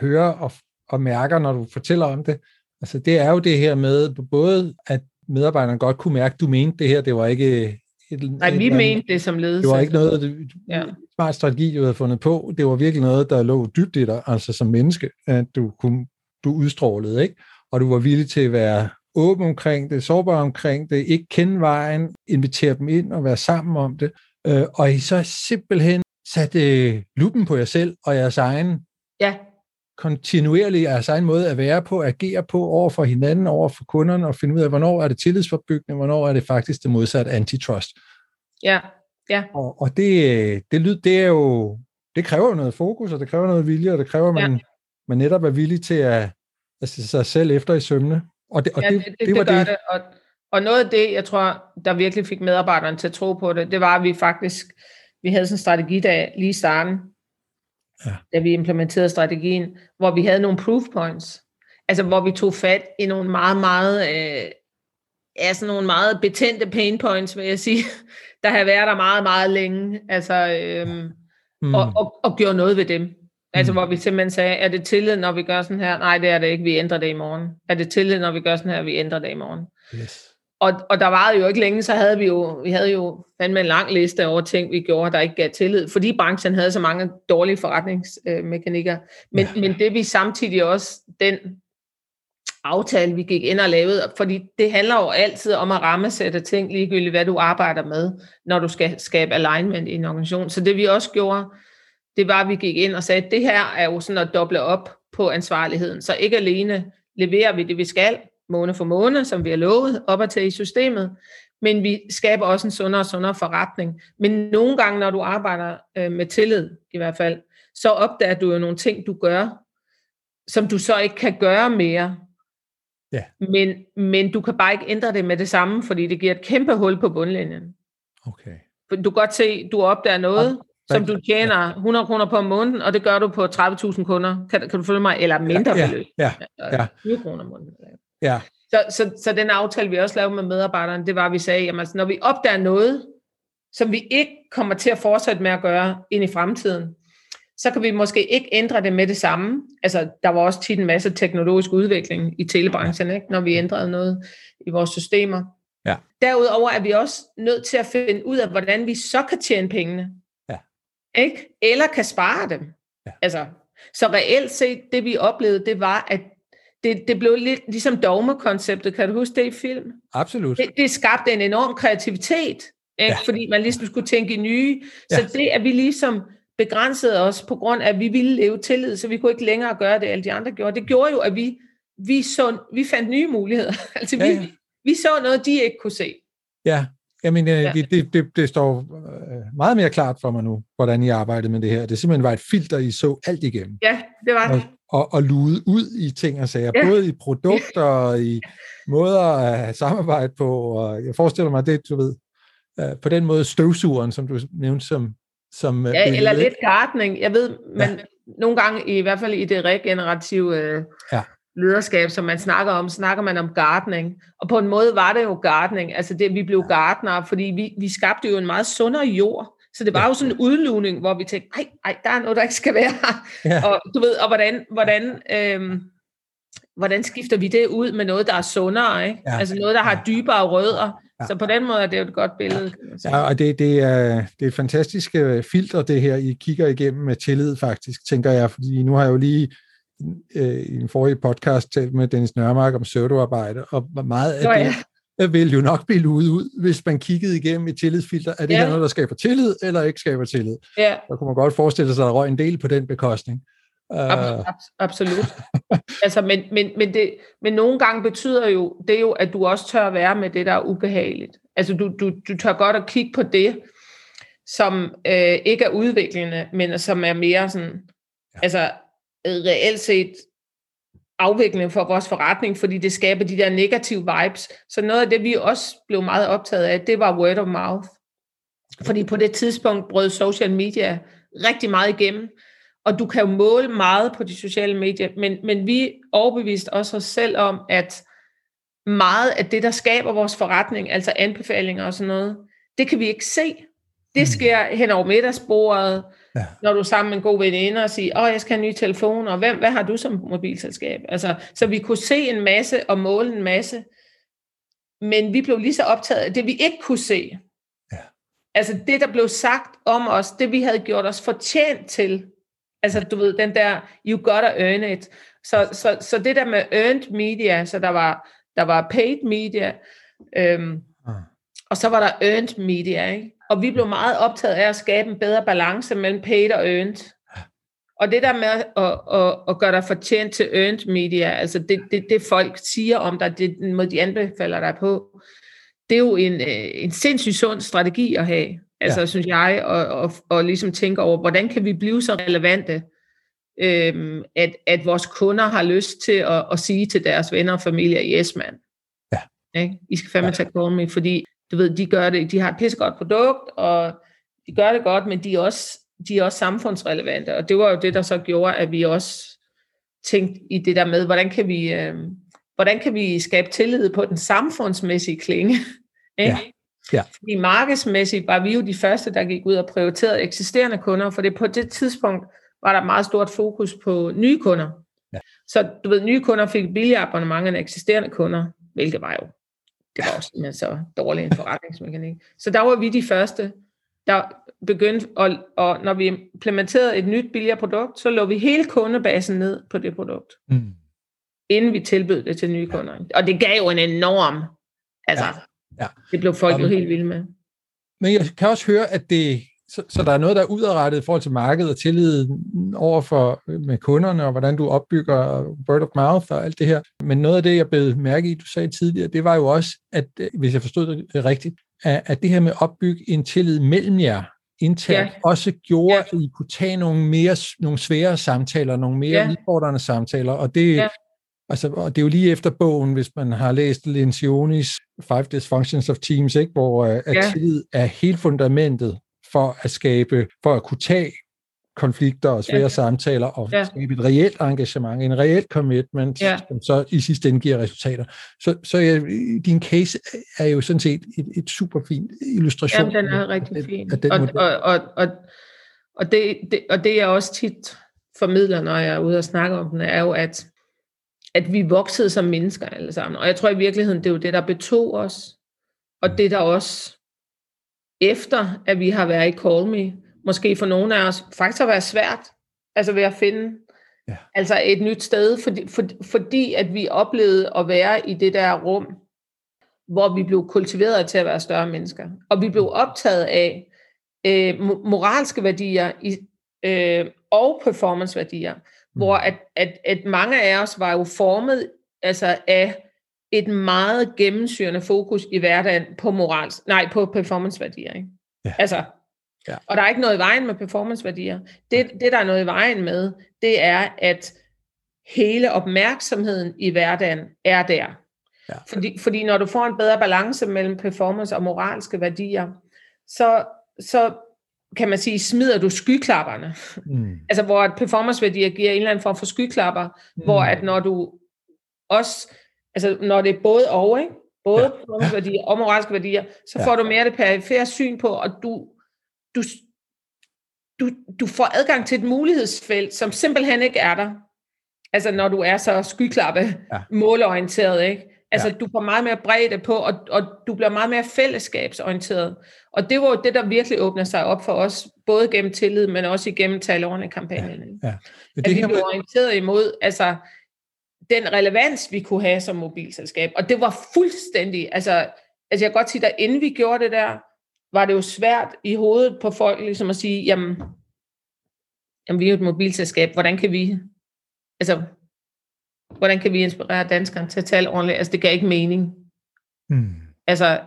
hører og, og mærker, når du fortæller om det, altså det er jo det her med både, at medarbejderne godt kunne mærke, at du mente det her, det var ikke... Et, Nej, vi et, mente det som ledelse. Det var ikke noget, det, ja. Smart strategi, du havde fundet på. Det var virkelig noget, der lå dybt i dig, altså som menneske, at du, kunne, du udstrålede, ikke? Og du var villig til at være åben omkring det, sårbar omkring det, ikke kende vejen, invitere dem ind og være sammen om det. Øh, og I så simpelthen satte øh, lupen på jer selv og jeres egen ja. kontinuerlig jeres egen måde at være på, agere på over for hinanden, over for kunderne, og finde ud af, hvornår er det tillidsforbyggende, hvornår er det faktisk det modsatte antitrust. Ja, ja. Og, og det, det, lyd, det er jo, det kræver jo noget fokus, og det kræver noget vilje, og det kræver, at man, ja. man netop er villig til at, at se sig selv efter i sømne. Og det, og ja, det, det, det, det var det. det. Og, og noget af det, jeg tror, der virkelig fik medarbejderne til at tro på det, det var, at vi faktisk, vi havde sådan en strategidag lige i starten, ja. da vi implementerede strategien, hvor vi havde nogle proof points. Altså, hvor vi tog fat i nogle meget, meget, øh, ja, sådan nogle meget betændte pain points, vil jeg sige, der har været der meget, meget længe. Altså, øh, mm. og, og, og gjorde noget ved dem. Altså mm. hvor vi simpelthen sagde, er det tillid, når vi gør sådan her? Nej, det er det ikke, vi ændrer det i morgen. Er det tillid, når vi gør sådan her? Vi ændrer det i morgen. Yes. Og, og der var jo ikke længe, så havde vi jo, vi havde jo fandme en lang liste over ting, vi gjorde, der ikke gav tillid, fordi branchen havde så mange dårlige forretningsmekanikker. Men, ja. men det vi samtidig også, den aftale, vi gik ind og lavede, fordi det handler jo altid om at rammesætte ting, ligegyldigt hvad du arbejder med, når du skal skabe alignment i en organisation. Så det vi også gjorde, det var, at vi gik ind og sagde, at det her er jo sådan at doble op på ansvarligheden. Så ikke alene leverer vi det, vi skal, måned for måned, som vi har lovet, op og til i systemet, men vi skaber også en sundere og sundere forretning. Men nogle gange, når du arbejder øh, med tillid, i hvert fald, så opdager du jo nogle ting, du gør, som du så ikke kan gøre mere. Ja. Men, men du kan bare ikke ændre det med det samme, fordi det giver et kæmpe hul på bundlinjen. Okay. Du kan godt se, du opdager noget, som du tjener 100 kroner på om måneden, og det gør du på 30.000 kunder. Kan, kan du følge mig? Eller mindre ja, beløb. Ja, ja, ja. 20 kroner om måneden. Ja. Så, så, så den aftale, vi også lavede med medarbejderne, det var, at vi sagde, jamen, altså, når vi opdager noget, som vi ikke kommer til at fortsætte med at gøre ind i fremtiden, så kan vi måske ikke ændre det med det samme. Altså, der var også tit en masse teknologisk udvikling i telebranchen, ikke? når vi ændrede noget i vores systemer. Ja. Derudover er vi også nødt til at finde ud af, hvordan vi så kan tjene pengene. Ikke? Eller kan spare dem. Ja. Altså, så reelt set, det vi oplevede, det var, at det, det blev lidt ligesom dogmekonceptet. Kan du huske det i film? Absolut. Det, det skabte en enorm kreativitet, ikke? Ja. fordi man ligesom skulle tænke i nye. Så ja. det, at vi ligesom begrænsede os på grund af, at vi ville leve tillid, så vi kunne ikke længere gøre det, alle de andre gjorde. Det gjorde jo, at vi, vi, så, vi fandt nye muligheder. altså, ja, ja. Vi, vi så noget, de ikke kunne se. Ja, Jamen, ja. det, det, det står øh, meget mere klart for mig nu, hvordan I arbejdede med det her. Det simpelthen var et filter, I så alt igennem. Ja, det var det. Og, og, og lude ud i ting og sager, ja. både i produkter og i måder at samarbejde på. Og jeg forestiller mig det, du ved, øh, på den måde støvsugeren, som du nævnte som... som ja, billede. eller lidt gartning. Jeg ved, men ja. nogle gange, i hvert fald i det regenerative øh, ja lederskab, som man snakker om, snakker man om gardening. Og på en måde var det jo gardening. Altså det, vi blev gartnere, fordi vi, vi skabte jo en meget sundere jord. Så det var ja. jo sådan en udlugning, hvor vi tænkte, nej, nej, der er noget, der ikke skal være. Ja. Og du ved, og hvordan, hvordan, øhm, hvordan skifter vi det ud med noget, der er sundere, ikke? Ja. Altså noget, der har dybere rødder. Ja. Så på den måde er det jo et godt billede. Ja, og det, det, er, det er et fantastisk filter, det her, I kigger igennem med tillid faktisk, tænker jeg, fordi nu har jeg jo lige øh, i en forrige podcast talt med Dennis Nørmark om pseudoarbejde, og meget af Nå, ja. det vil jo nok blive luet ud, hvis man kiggede igennem et tillidsfilter. Er det ja. her noget, der skaber tillid, eller ikke skaber tillid? Ja. Så kunne man godt forestille sig, at der røg en del på den bekostning. Uh... Absolut. altså, men, men, men, det, men nogle gange betyder jo det jo, at du også tør at være med det, der er ubehageligt. Altså du, du, du tør godt at kigge på det, som øh, ikke er udviklende, men som er mere sådan, ja. altså reelt set afvikling for vores forretning, fordi det skaber de der negative vibes. Så noget af det, vi også blev meget optaget af, det var word of mouth. Fordi på det tidspunkt brød social media rigtig meget igennem, og du kan jo måle meget på de sociale medier, men, men vi overbeviste også os selv om, at meget af det, der skaber vores forretning, altså anbefalinger og sådan noget, det kan vi ikke se. Det mm. sker hen over middagsbordet, Ja. Når du er sammen med en god veninde og siger, åh, jeg skal have en ny telefon, og hvem, hvad har du som mobilselskab? Altså, så vi kunne se en masse og måle en masse, men vi blev lige så optaget af det, vi ikke kunne se. Ja. Altså det, der blev sagt om os, det vi havde gjort os fortjent til. Altså du ved, den der, you gotta earn it. Så, så, så det der med earned media, så der var, der var paid media, øhm, uh. og så var der earned media, ikke? Og vi blev meget optaget af at skabe en bedre balance mellem paid og earned. Og det der med at, at, at gøre dig fortjent til earned media, altså det, det, det folk siger om dig, det måde, de anbefaler dig på, det er jo en, øh, en sindssygt sund strategi at have, altså ja. synes jeg, og, og, og ligesom tænke over, hvordan kan vi blive så relevante, øhm, at, at vores kunder har lyst til at, at sige til deres venner og familie, yes man, ja. Ikke? I skal fandme ja. tage call me, fordi du ved, de gør det, de har et pissegodt produkt, og de gør det godt, men de er også, de er også samfundsrelevante, og det var jo det, der så gjorde, at vi også tænkte i det der med, hvordan kan vi, øh, hvordan kan vi skabe tillid på den samfundsmæssige klinge, ikke? Ja. Ja. Fordi markedsmæssigt var vi jo de første, der gik ud og prioriterede eksisterende kunder, for det på det tidspunkt var der meget stort fokus på nye kunder. Ja. Så du ved, nye kunder fik billigere abonnement end eksisterende kunder, hvilket var jo, det var også simpelthen så dårlig en forretningsmekanik. Så der var vi de første, der begyndte, og, og når vi implementerede et nyt billigere produkt, så lå vi hele kundebasen ned på det produkt, Mm. inden vi tilbød det til nye kunder. Og det gav jo en enorm, altså, Ja. Ja. det blev folk jo helt vilde med. Men jeg kan også høre, at det, så, så der er noget, der er udrettet i forhold til markedet og tillid over for med kunderne, og hvordan du opbygger word of mouth og alt det her. Men noget af det, jeg blev mærke i, du sagde tidligere, det var jo også, at øh, hvis jeg forstod det rigtigt, at, at det her med at opbygge en tillid mellem jer internt, Ja. også gjorde, Ja. at I kunne tage nogle, mere, nogle svære samtaler, nogle mere Ja. udfordrende samtaler, og det, Ja. Altså, og det er jo lige efter bogen, hvis man har læst Lencioni's Five Dysfunctions of Teams, ikke? hvor øh, at Ja. tillid er helt fundamentet for at skabe, for at kunne tage konflikter og svære Ja. samtaler og Ja. skabe et reelt engagement, en reelt commitment, Ja. som så i sidste ende giver resultater. Så, så ja, din case er jo sådan set et, et super fint illustration. Jamen, den er rigtig fin. af den Og, model. og, og, og, og, det, det, og det jeg også tit formidler, når jeg er ude og snakke om den, er jo, at, at vi voksede som mennesker alle sammen. Og jeg tror i virkeligheden, det er jo det, der betog os. Og det der også, efter at vi har været i Call Me, måske for nogle af os, faktisk har været svært, altså ved at finde Ja. altså et nyt sted, fordi, for, fordi at vi oplevede at være i det der rum, hvor vi blev kultiveret til at være større mennesker. Og vi blev optaget af øh, mo- moralske værdier i, øh, og performanceværdier, mm. Hvor at, at, at mange af os var jo formet altså af et meget gennemsyrende fokus i hverdagen på morals, nej, på performanceværdier. Ikke? Ja. Altså, Ja. og der er ikke noget i vejen med performanceværdier. Det, det, der er noget i vejen med, det er, at hele opmærksomheden i hverdagen er der. Ja. Fordi, fordi når du får en bedre balance mellem performance og moralske værdier, så, så kan man sige, smider du skyklapperne. Mm. Altså hvor at performanceværdier giver en eller anden form for skyklapper, mm. hvor at når du også, altså når det er både og, ikke? både Ja. performanceværdier og moralske værdier, så Ja. får du mere det perifære syn på, og du, du, du, du får adgang til et mulighedsfelt, som simpelthen ikke er der. Altså når du er så skyklappe, ja. målorienteret, ikke? Altså Ja. du får meget mere bredde på, og, og du bliver meget mere fællesskabsorienteret. Og det var jo det, der virkelig åbner sig op for os, både gennem tillid, men også igennem tale kampagnen. ikke? Ja. Men At vi blev orienteret imod, altså den relevans, vi kunne have som mobilselskab. Og det var fuldstændig, altså, altså jeg kan godt sige, at inden vi gjorde det der, var det jo svært i hovedet på folk, ligesom at sige, jamen, jamen vi er jo et mobilselskab, hvordan kan vi, altså, hvordan kan vi inspirere danskerne til at tale ordentligt? Altså, det gav ikke mening. Mm. Altså,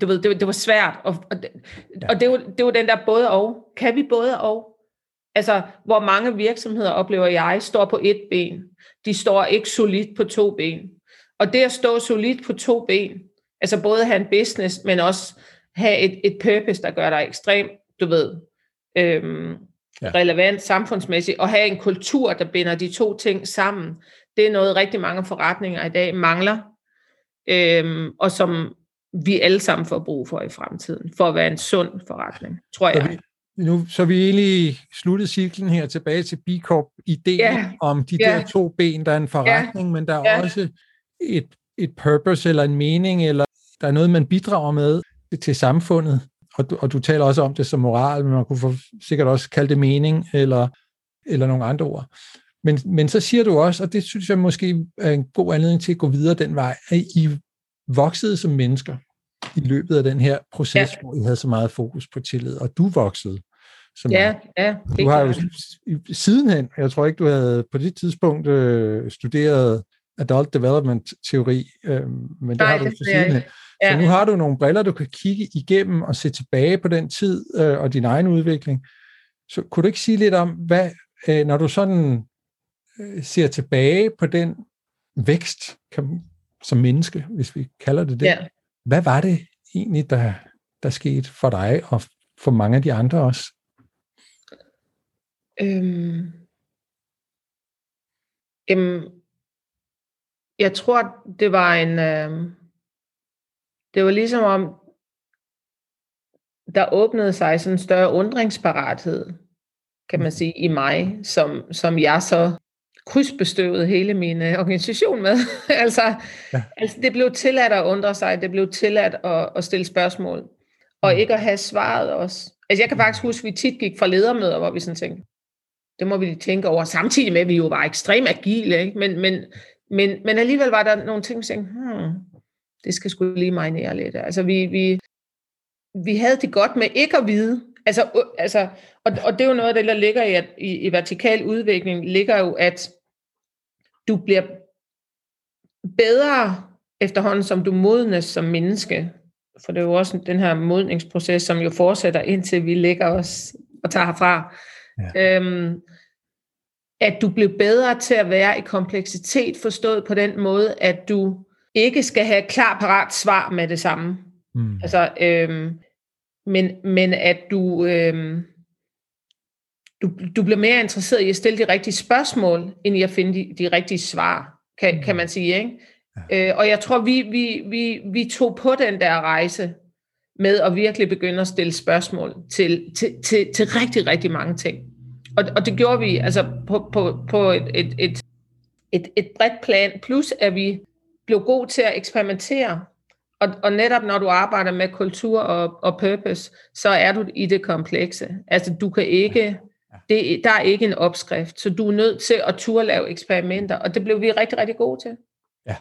du ved, det, det var svært. Og, og, det, og det, var, det var den der både og. Kan vi både og? Altså, hvor mange virksomheder, oplever jeg, står på et ben. De står ikke solidt på to ben. Og det at stå solidt på to ben, altså både have en business, men også have et, et purpose, der gør dig ekstremt, du ved, øhm, Ja. ja. relevant samfundsmæssigt, og have en kultur, der binder de to ting sammen, det er noget rigtig mange forretninger i dag mangler, øhm, og som vi alle sammen får brug for i fremtiden, for at være en sund forretning, tror Så jeg. vi, nu, så vi egentlig sluttet cyklen her tilbage til B Corp ideen Ja. om de Ja. der to ben, der er en forretning, men der er Ja. også et, et purpose eller en mening, eller der er noget, man bidrager med til samfundet. Og du, og du taler også om det som moral, men man kunne for, sikkert også kalde det mening, eller, eller nogle andre ord. Men, men så siger du også, og det synes jeg måske er en god anledning til at gå videre den vej, at I voksede som mennesker i løbet af den her proces, ja. hvor I havde så meget fokus på tillid, og du voksede som Ja, ja. du helt har jo sidenhen, jeg tror ikke, du havde på det tidspunkt øh, studeret adult development teori, øh, men det Nej, har du det så sidenhen. ikke. Så Ja. nu har du nogle briller, du kan kigge igennem og se tilbage på den tid øh, og din egen udvikling. Så kunne du ikke sige lidt om, hvad, øh, når du sådan øh, ser tilbage på den vækst kan, som menneske, hvis vi kalder det det, Ja. Hvad var det egentlig, der, der skete for dig og for mange af de andre også? Øhm, jamen, jeg tror, det var en... Øh, det var ligesom om, der åbnede sig sådan en større undringsparathed, kan man sige, i mig, som, som jeg så krydsbestøvede hele min uh, organisation med. altså, ja. altså, det blev tilladt at undre sig, det blev tilladt at, at stille spørgsmål, og mm. ikke at have svaret også. Altså, jeg kan faktisk huske, at vi tit gik fra ledermøder, hvor vi sådan tænkte, det må vi tænke over, samtidig med, at vi jo var ekstremt agile, ikke? Men, men, men, men alligevel var der nogle ting, som tænkte, hmm, det skal sgu lige marinere lidt. Altså, vi, vi, vi havde det godt med ikke at vide. Altså, altså, og, og det er jo noget af det, der ligger i, at, i, i vertikal udvikling, ligger jo, at du bliver bedre efterhånden, som du modnes som menneske. For det er jo også den her modningsproces, som jo fortsætter, indtil vi lægger os og tager herfra. Ja. Øhm, at du bliver bedre til at være i kompleksitet, forstået på den måde, at du ikke skal have klar parat svar med det samme. Mm. Altså, øhm, men, men at du, øhm, du, du bliver mere interesseret i at stille de rigtige spørgsmål, end i at finde de, de rigtige svar, kan, mm. kan man sige. Ikke? Ja. Øh, og jeg tror, vi, vi, vi, vi tog på den der rejse med at virkelig begynde at stille spørgsmål til, til, til, til rigtig, rigtig mange ting. Og, og det gjorde vi altså på, på, på et, et, et, et, et bredt plan, plus at vi blev god til at eksperimentere. Og, og netop når du arbejder med kultur og, og purpose, så er du i det komplekse. Altså du kan ikke, det, der er ikke en opskrift, så du er nødt til at turde lave eksperimenter, og det blev vi rigtig, rigtig gode til. Ja.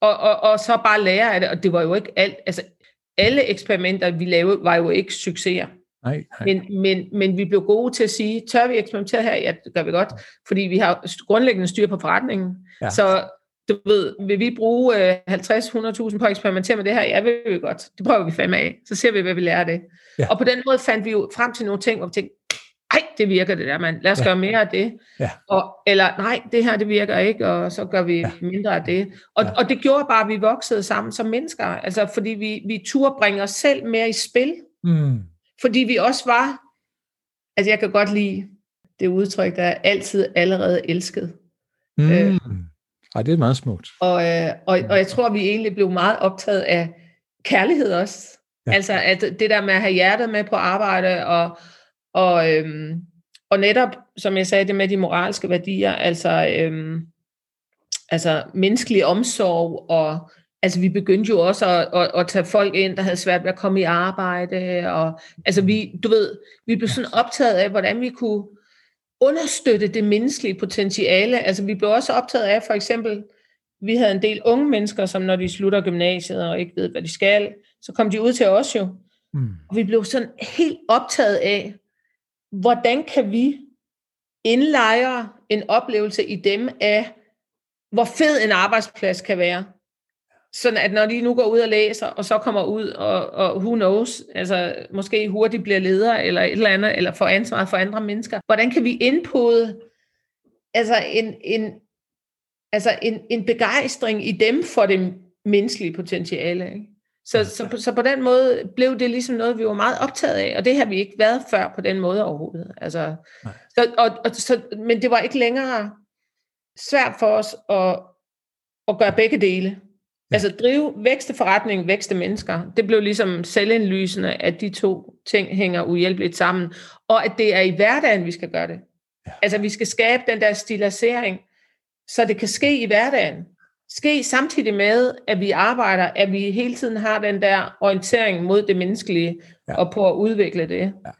Og, og, og så bare lære af det, og det var jo ikke alt, altså alle eksperimenter, vi lavede, var jo ikke succeser. Nej, nej. Men, men, men vi blev gode til at sige, tør vi eksperimentere her? Ja, det gør vi godt, fordi vi har grundlæggende styr på forretningen. Ja. Så du ved, vil vi bruge øh, 50-100.000 på at eksperimentere med det her? Ja, vil vi godt. Det prøver vi fandme af. Så ser vi, hvad vi lærer af det. Ja. Og på den måde fandt vi jo frem til nogle ting, hvor vi tænkte, ej, det virker det der, mand. Lad os ja. gøre mere af det. Ja. Og, eller nej, det her, det virker ikke, og så gør vi ja. mindre af det. Og, ja. og det gjorde bare, at vi voksede sammen som mennesker. Altså, fordi vi, vi turde bringe os selv mere i spil. Mm. Fordi vi også var, altså jeg kan godt lide det udtryk, der er altid allerede elsket. Mm. Øh, ej, det er meget smukt. Og, øh, og, og jeg tror, vi egentlig blev meget optaget af kærlighed også. Ja. Altså at det der med at have hjertet med på arbejde, og, og, øhm, og netop, som jeg sagde, det med de moralske værdier, altså, øhm, altså menneskelig omsorg, og altså vi begyndte jo også at, at, at tage folk ind, der havde svært ved at komme i arbejde, og altså vi, du ved, vi blev sådan optaget af, hvordan vi kunne understøtte det menneskelige potentiale. Altså vi blev også optaget af, for eksempel, vi havde en del unge mennesker, som når de slutter gymnasiet og ikke ved, hvad de skal, så kom de ud til os jo. Mm. Og vi blev sådan helt optaget af, hvordan kan vi indlejre en oplevelse i dem af, hvor fed en arbejdsplads kan være. Sådan at når de nu går ud og læser, og så kommer ud, og, og who knows, altså måske hurtigt bliver leder, eller et eller andet, eller får ansvar for andre mennesker. Hvordan kan vi indpode altså en, en, altså en, en begejstring i dem for det menneskelige potentiale? Ikke? Så, så, så, så på den måde blev det ligesom noget, vi var meget optaget af, og det har vi ikke været før på den måde overhovedet. Altså, så, og, og, så, men det var ikke længere svært for os at, at gøre begge dele. Altså drive vækste forretning, vækste mennesker. Det blev ligesom selvindlysende, at de to ting hænger uhjælpeligt sammen. Og at det er i hverdagen, vi skal gøre det. Ja. Altså vi skal skabe den der stilisering, så det kan ske i hverdagen. Ske samtidig med, at vi arbejder, at vi hele tiden har den der orientering mod det menneskelige, ja. og på at udvikle det. Ja.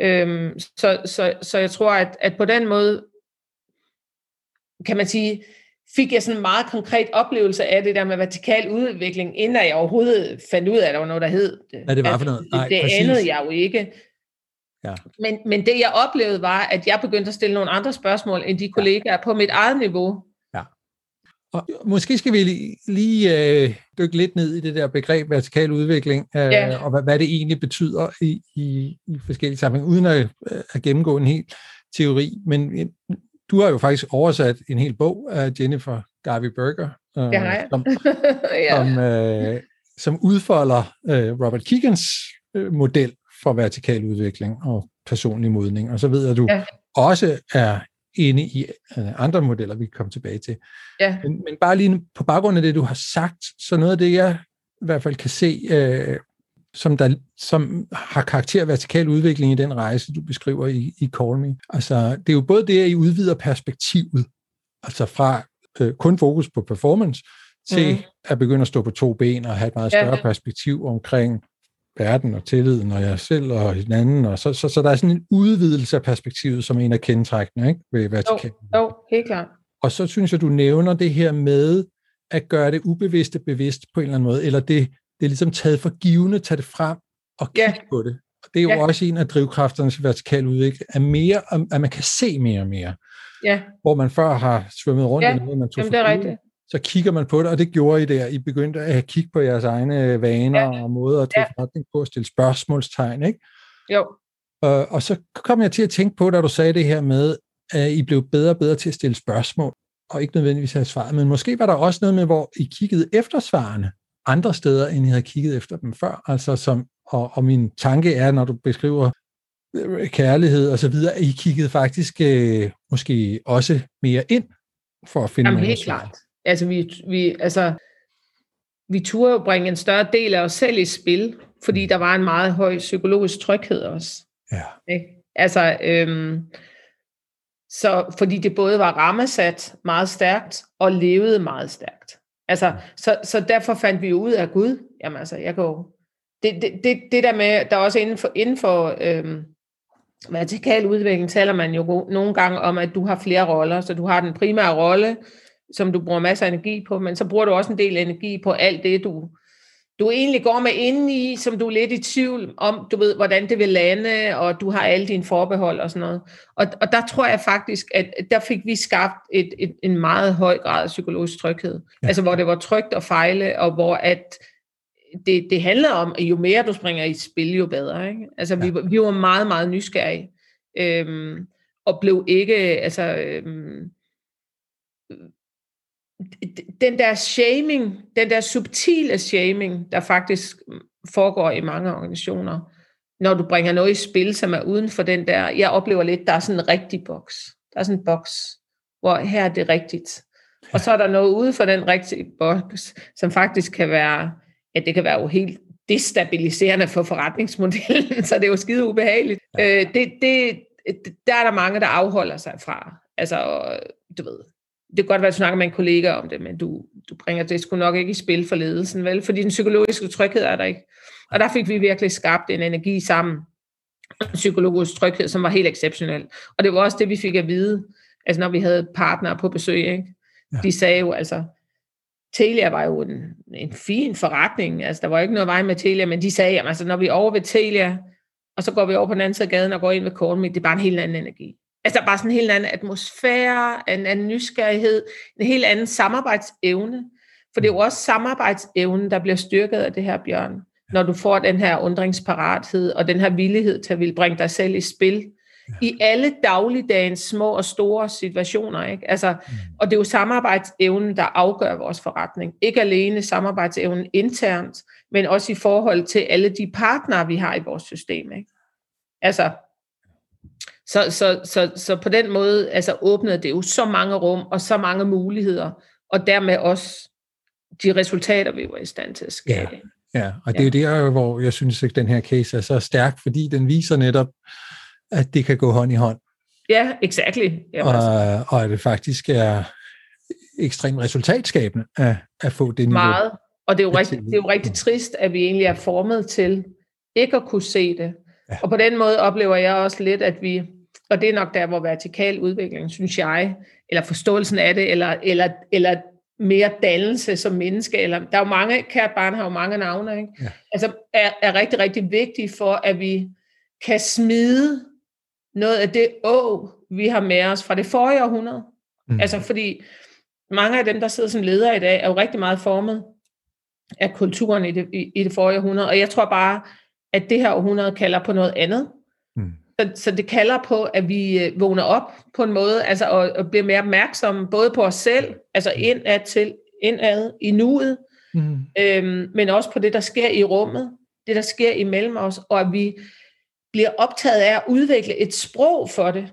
Øhm, så, så, så jeg tror, at, at på den måde, kan man sige, fik jeg sådan en meget konkret oplevelse af det der med vertikal udvikling, inden jeg overhovedet fandt ud af, at der var noget, der hed det. Hvad det var for noget? Nej, det præcis. anede jeg jo ikke. Ja. Men, men det jeg oplevede var, at jeg begyndte at stille nogle andre spørgsmål, end de kollegaer ja. på mit eget niveau. Ja. Og måske skal vi lige, lige øh, dykke lidt ned i det der begreb vertikal udvikling, øh, ja. og hvad, hvad det egentlig betyder i, i, i forskellige sammenhænge, uden at, øh, at gennemgå en hel teori. Men du har jo faktisk oversat en hel bog af Jennifer Garvey Berger, øh, som, ja. som, øh, som udfolder øh, Robert Keegans øh, model for vertikal udvikling og personlig modning. Og så ved jeg, at du ja. også er inde i øh, andre modeller, vi kan komme tilbage til. Ja. Men, men bare lige på baggrund af det, du har sagt, så noget af det, jeg i hvert fald kan se, øh, som, der, som har karakter af vertikal udvikling i den rejse, du beskriver i, i Call Me. Altså, det er jo både det, at I udvider perspektivet, altså fra øh, kun fokus på performance, til mm. at begynde at stå på to ben og have et meget større ja. perspektiv omkring verden og tilliden og jer selv og hinanden. Og så, så, så der er sådan en udvidelse af perspektivet, som en af kendtrækkene ikke, ved vertikal. Jo, jo, helt klart. Og så synes jeg, du nævner det her med at gøre det ubevidste bevidst på en eller anden måde, eller det, det er ligesom taget for givende, tage det frem og kigge ja. på det. Og det er jo ja. også en af drivkræfterne til vertikal udvikling, at, mere, at man kan se mere og mere. Ja. Hvor man før har svømmet rundt ja. i noget, man tog Jamen, det er rigtigt. Så kigger man på det, og det gjorde I der. I begyndte at kigge på jeres egne vaner ja. og måder at tage ja. forretning på, at stille spørgsmålstegn, ikke? Jo. Og, og så kom jeg til at tænke på, da du sagde det her med, at I blev bedre og bedre til at stille spørgsmål, og ikke nødvendigvis have svaret, men måske var der også noget med, hvor I kiggede efter svarene andre steder, end I havde kigget efter dem før. Altså som, og, og min tanke er, når du beskriver øh, kærlighed og så videre, at I kiggede faktisk øh, måske også mere ind for at finde Jamen, helt svar. klart. Altså, vi, vi, altså, vi turde jo bringe en større del af os selv i spil, fordi mm. der var en meget høj psykologisk tryghed også. Ja. Ikke? Altså, øhm, så fordi det både var rammesat meget stærkt og levede meget stærkt. Altså, så, så derfor fandt vi ud af Gud. Jamen altså, jeg går... Det, det, det, det der med, der også inden for, inden for øhm, vertikal udvikling, taler man jo nogle gange om, at du har flere roller. Så du har den primære rolle, som du bruger masser af energi på, men så bruger du også en del energi på alt det, du, du egentlig går med inde i, som du er lidt i tvivl om, du ved, hvordan det vil lande, og du har alle dine forbehold og sådan noget. Og, og der tror jeg faktisk, at der fik vi skabt et, et, en meget høj grad af psykologisk tryghed. Ja. Altså hvor det var trygt at fejle, og hvor at det, det handler om, at jo mere du springer i spil, jo bedre. Ikke? Altså ja. vi, vi var meget, meget nysgerrige, øhm, og blev ikke, altså... Øhm, den der shaming, den der subtile shaming, der faktisk foregår i mange organisationer, når du bringer noget i spil, som er uden for den der, jeg oplever lidt, der er sådan en rigtig boks. Der er sådan en boks, hvor her er det rigtigt. Og så er der noget ude for den rigtige boks, som faktisk kan være, ja, det kan være jo helt destabiliserende for forretningsmodellen, så det er jo skide ubehageligt. Øh, det, det, der er der mange, der afholder sig fra. Altså, du ved, det kan godt være, at du snakker med en kollega om det, men du, du bringer det sgu nok ikke i spil for ledelsen, vel? Fordi den psykologiske tryghed er der ikke. Og der fik vi virkelig skabt en energi sammen. En psykologisk tryghed, som var helt exceptionel. Og det var også det, vi fik at vide, altså når vi havde partnere på besøg, ikke? Ja. De sagde jo altså, Telia var jo en, en fin forretning, altså der var ikke noget vej med Telia, men de sagde, jamen, altså når vi er over ved Telia, og så går vi over på den anden side af gaden og går ind ved Kornmid, det er bare en helt anden energi. Altså der er bare sådan en helt anden atmosfære, en anden nysgerrighed, en helt anden samarbejdsevne. For det er jo også samarbejdsevnen, der bliver styrket af det her, Bjørn. Når du får den her undringsparathed og den her villighed til at ville bringe dig selv i spil. I alle dagligdagens små og store situationer. Ikke? Altså, mm. Og det er jo samarbejdsevnen, der afgør vores forretning. Ikke alene samarbejdsevnen internt, men også i forhold til alle de partnere, vi har i vores system. Ikke? Altså, så, så, så, så på den måde altså, åbnede det jo så mange rum og så mange muligheder, og dermed også de resultater, vi var i stand til at skabe. Ja, ja. og det ja. er jo der, hvor jeg synes, at den her case er så stærk, fordi den viser netop, at det kan gå hånd i hånd. Ja, exactly. og, altså. og at det faktisk er ekstremt resultatskabende at, at få det niveau. Meget. Og det er, jo rigtig, det er jo rigtig trist, at vi egentlig er formet til ikke at kunne se det. Ja. Og på den måde oplever jeg også lidt, at vi og det er nok der, hvor vertikal udvikling, synes jeg, eller forståelsen af det, eller, eller, eller mere dannelse som menneske, eller der er jo mange, kært barn har jo mange navne, ikke? Ja. altså er, er rigtig, rigtig vigtigt for, at vi kan smide noget af det å, vi har med os fra det forrige århundrede. Mm. Altså fordi mange af dem, der sidder som ledere i dag, er jo rigtig meget formet af kulturen i det, i, i det forrige århundrede, og jeg tror bare, at det her århundrede kalder på noget andet. Mm. Så, så det kalder på, at vi øh, vågner op på en måde, altså og, og bliver mere opmærksomme, både på os selv, altså indad til, indad i nuet, mm. øhm, men også på det, der sker i rummet, det, der sker imellem os, og at vi bliver optaget af at udvikle et sprog for det.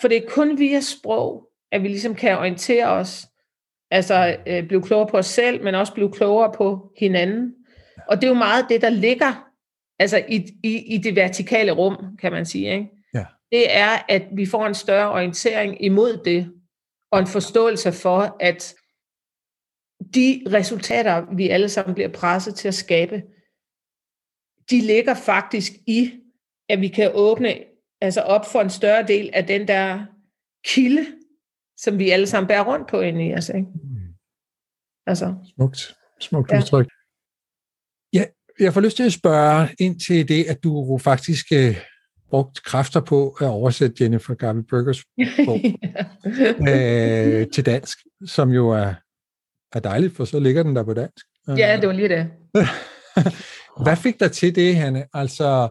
For det er kun via sprog, at vi ligesom kan orientere os, altså øh, blive klogere på os selv, men også blive klogere på hinanden. Og det er jo meget det, der ligger altså i, i, i det vertikale rum, kan man sige, ikke? Ja. det er, at vi får en større orientering imod det, og en forståelse for, at de resultater, vi alle sammen bliver presset til at skabe, de ligger faktisk i, at vi kan åbne altså op for en større del af den der kilde, som vi alle sammen bærer rundt på inde i os. Ikke? Mm. Altså. Smukt. Smukt udtryk. Jeg får lyst til at spørge ind til det, at du faktisk uh, brugt kræfter på at oversætte Jennifer Garvey Burgers bog uh, til dansk, som jo er, er dejligt, for så ligger den der på dansk. Ja, det var lige det. hvad fik dig til det, Hanne? Altså,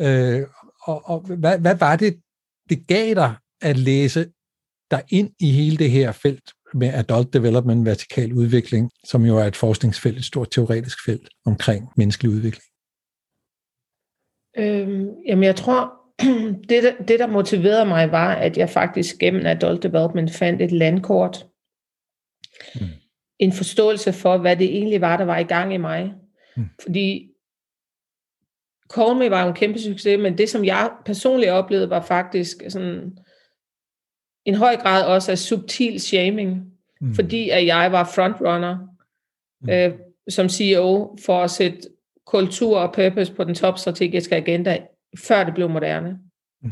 øh, og, og hvad, hvad var det, det gav dig at læse dig ind i hele det her felt med adult development, vertikal udvikling, som jo er et forskningsfelt, et stort teoretisk felt omkring menneskelig udvikling? Øhm, jamen jeg tror, det der, det der motiverede mig var, at jeg faktisk gennem adult development fandt et landkort. Mm. En forståelse for, hvad det egentlig var, der var i gang i mig. Mm. Fordi Call Me var en kæmpe succes, men det, som jeg personligt oplevede, var faktisk sådan en høj grad også af subtil shaming, mm. fordi at jeg var frontrunner mm. øh, som CEO for at sætte kultur og purpose på den topstrategiske agenda, før det blev moderne. Mm.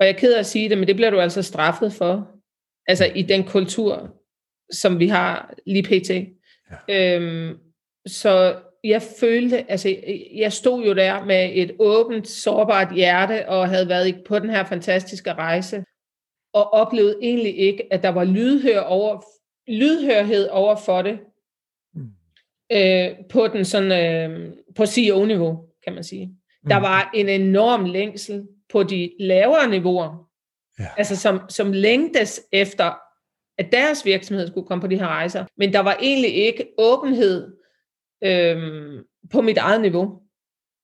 Og jeg er ked af at sige det, men det bliver du altså straffet for. Altså i den kultur, som vi har lige pt. Ja. Øhm, så jeg følte, altså jeg stod jo der med et åbent, sårbart hjerte, og havde været på den her fantastiske rejse, og oplevede egentlig ikke, at der var lydhør over, lydhørhed over for det, mm. øh, på den sådan, øh, på CEO-niveau, kan man sige. Mm. Der var en enorm længsel på de lavere niveauer, ja. altså som, som længtes efter, at deres virksomhed skulle komme på de her rejser, men der var egentlig ikke åbenhed øhm, på mit eget niveau.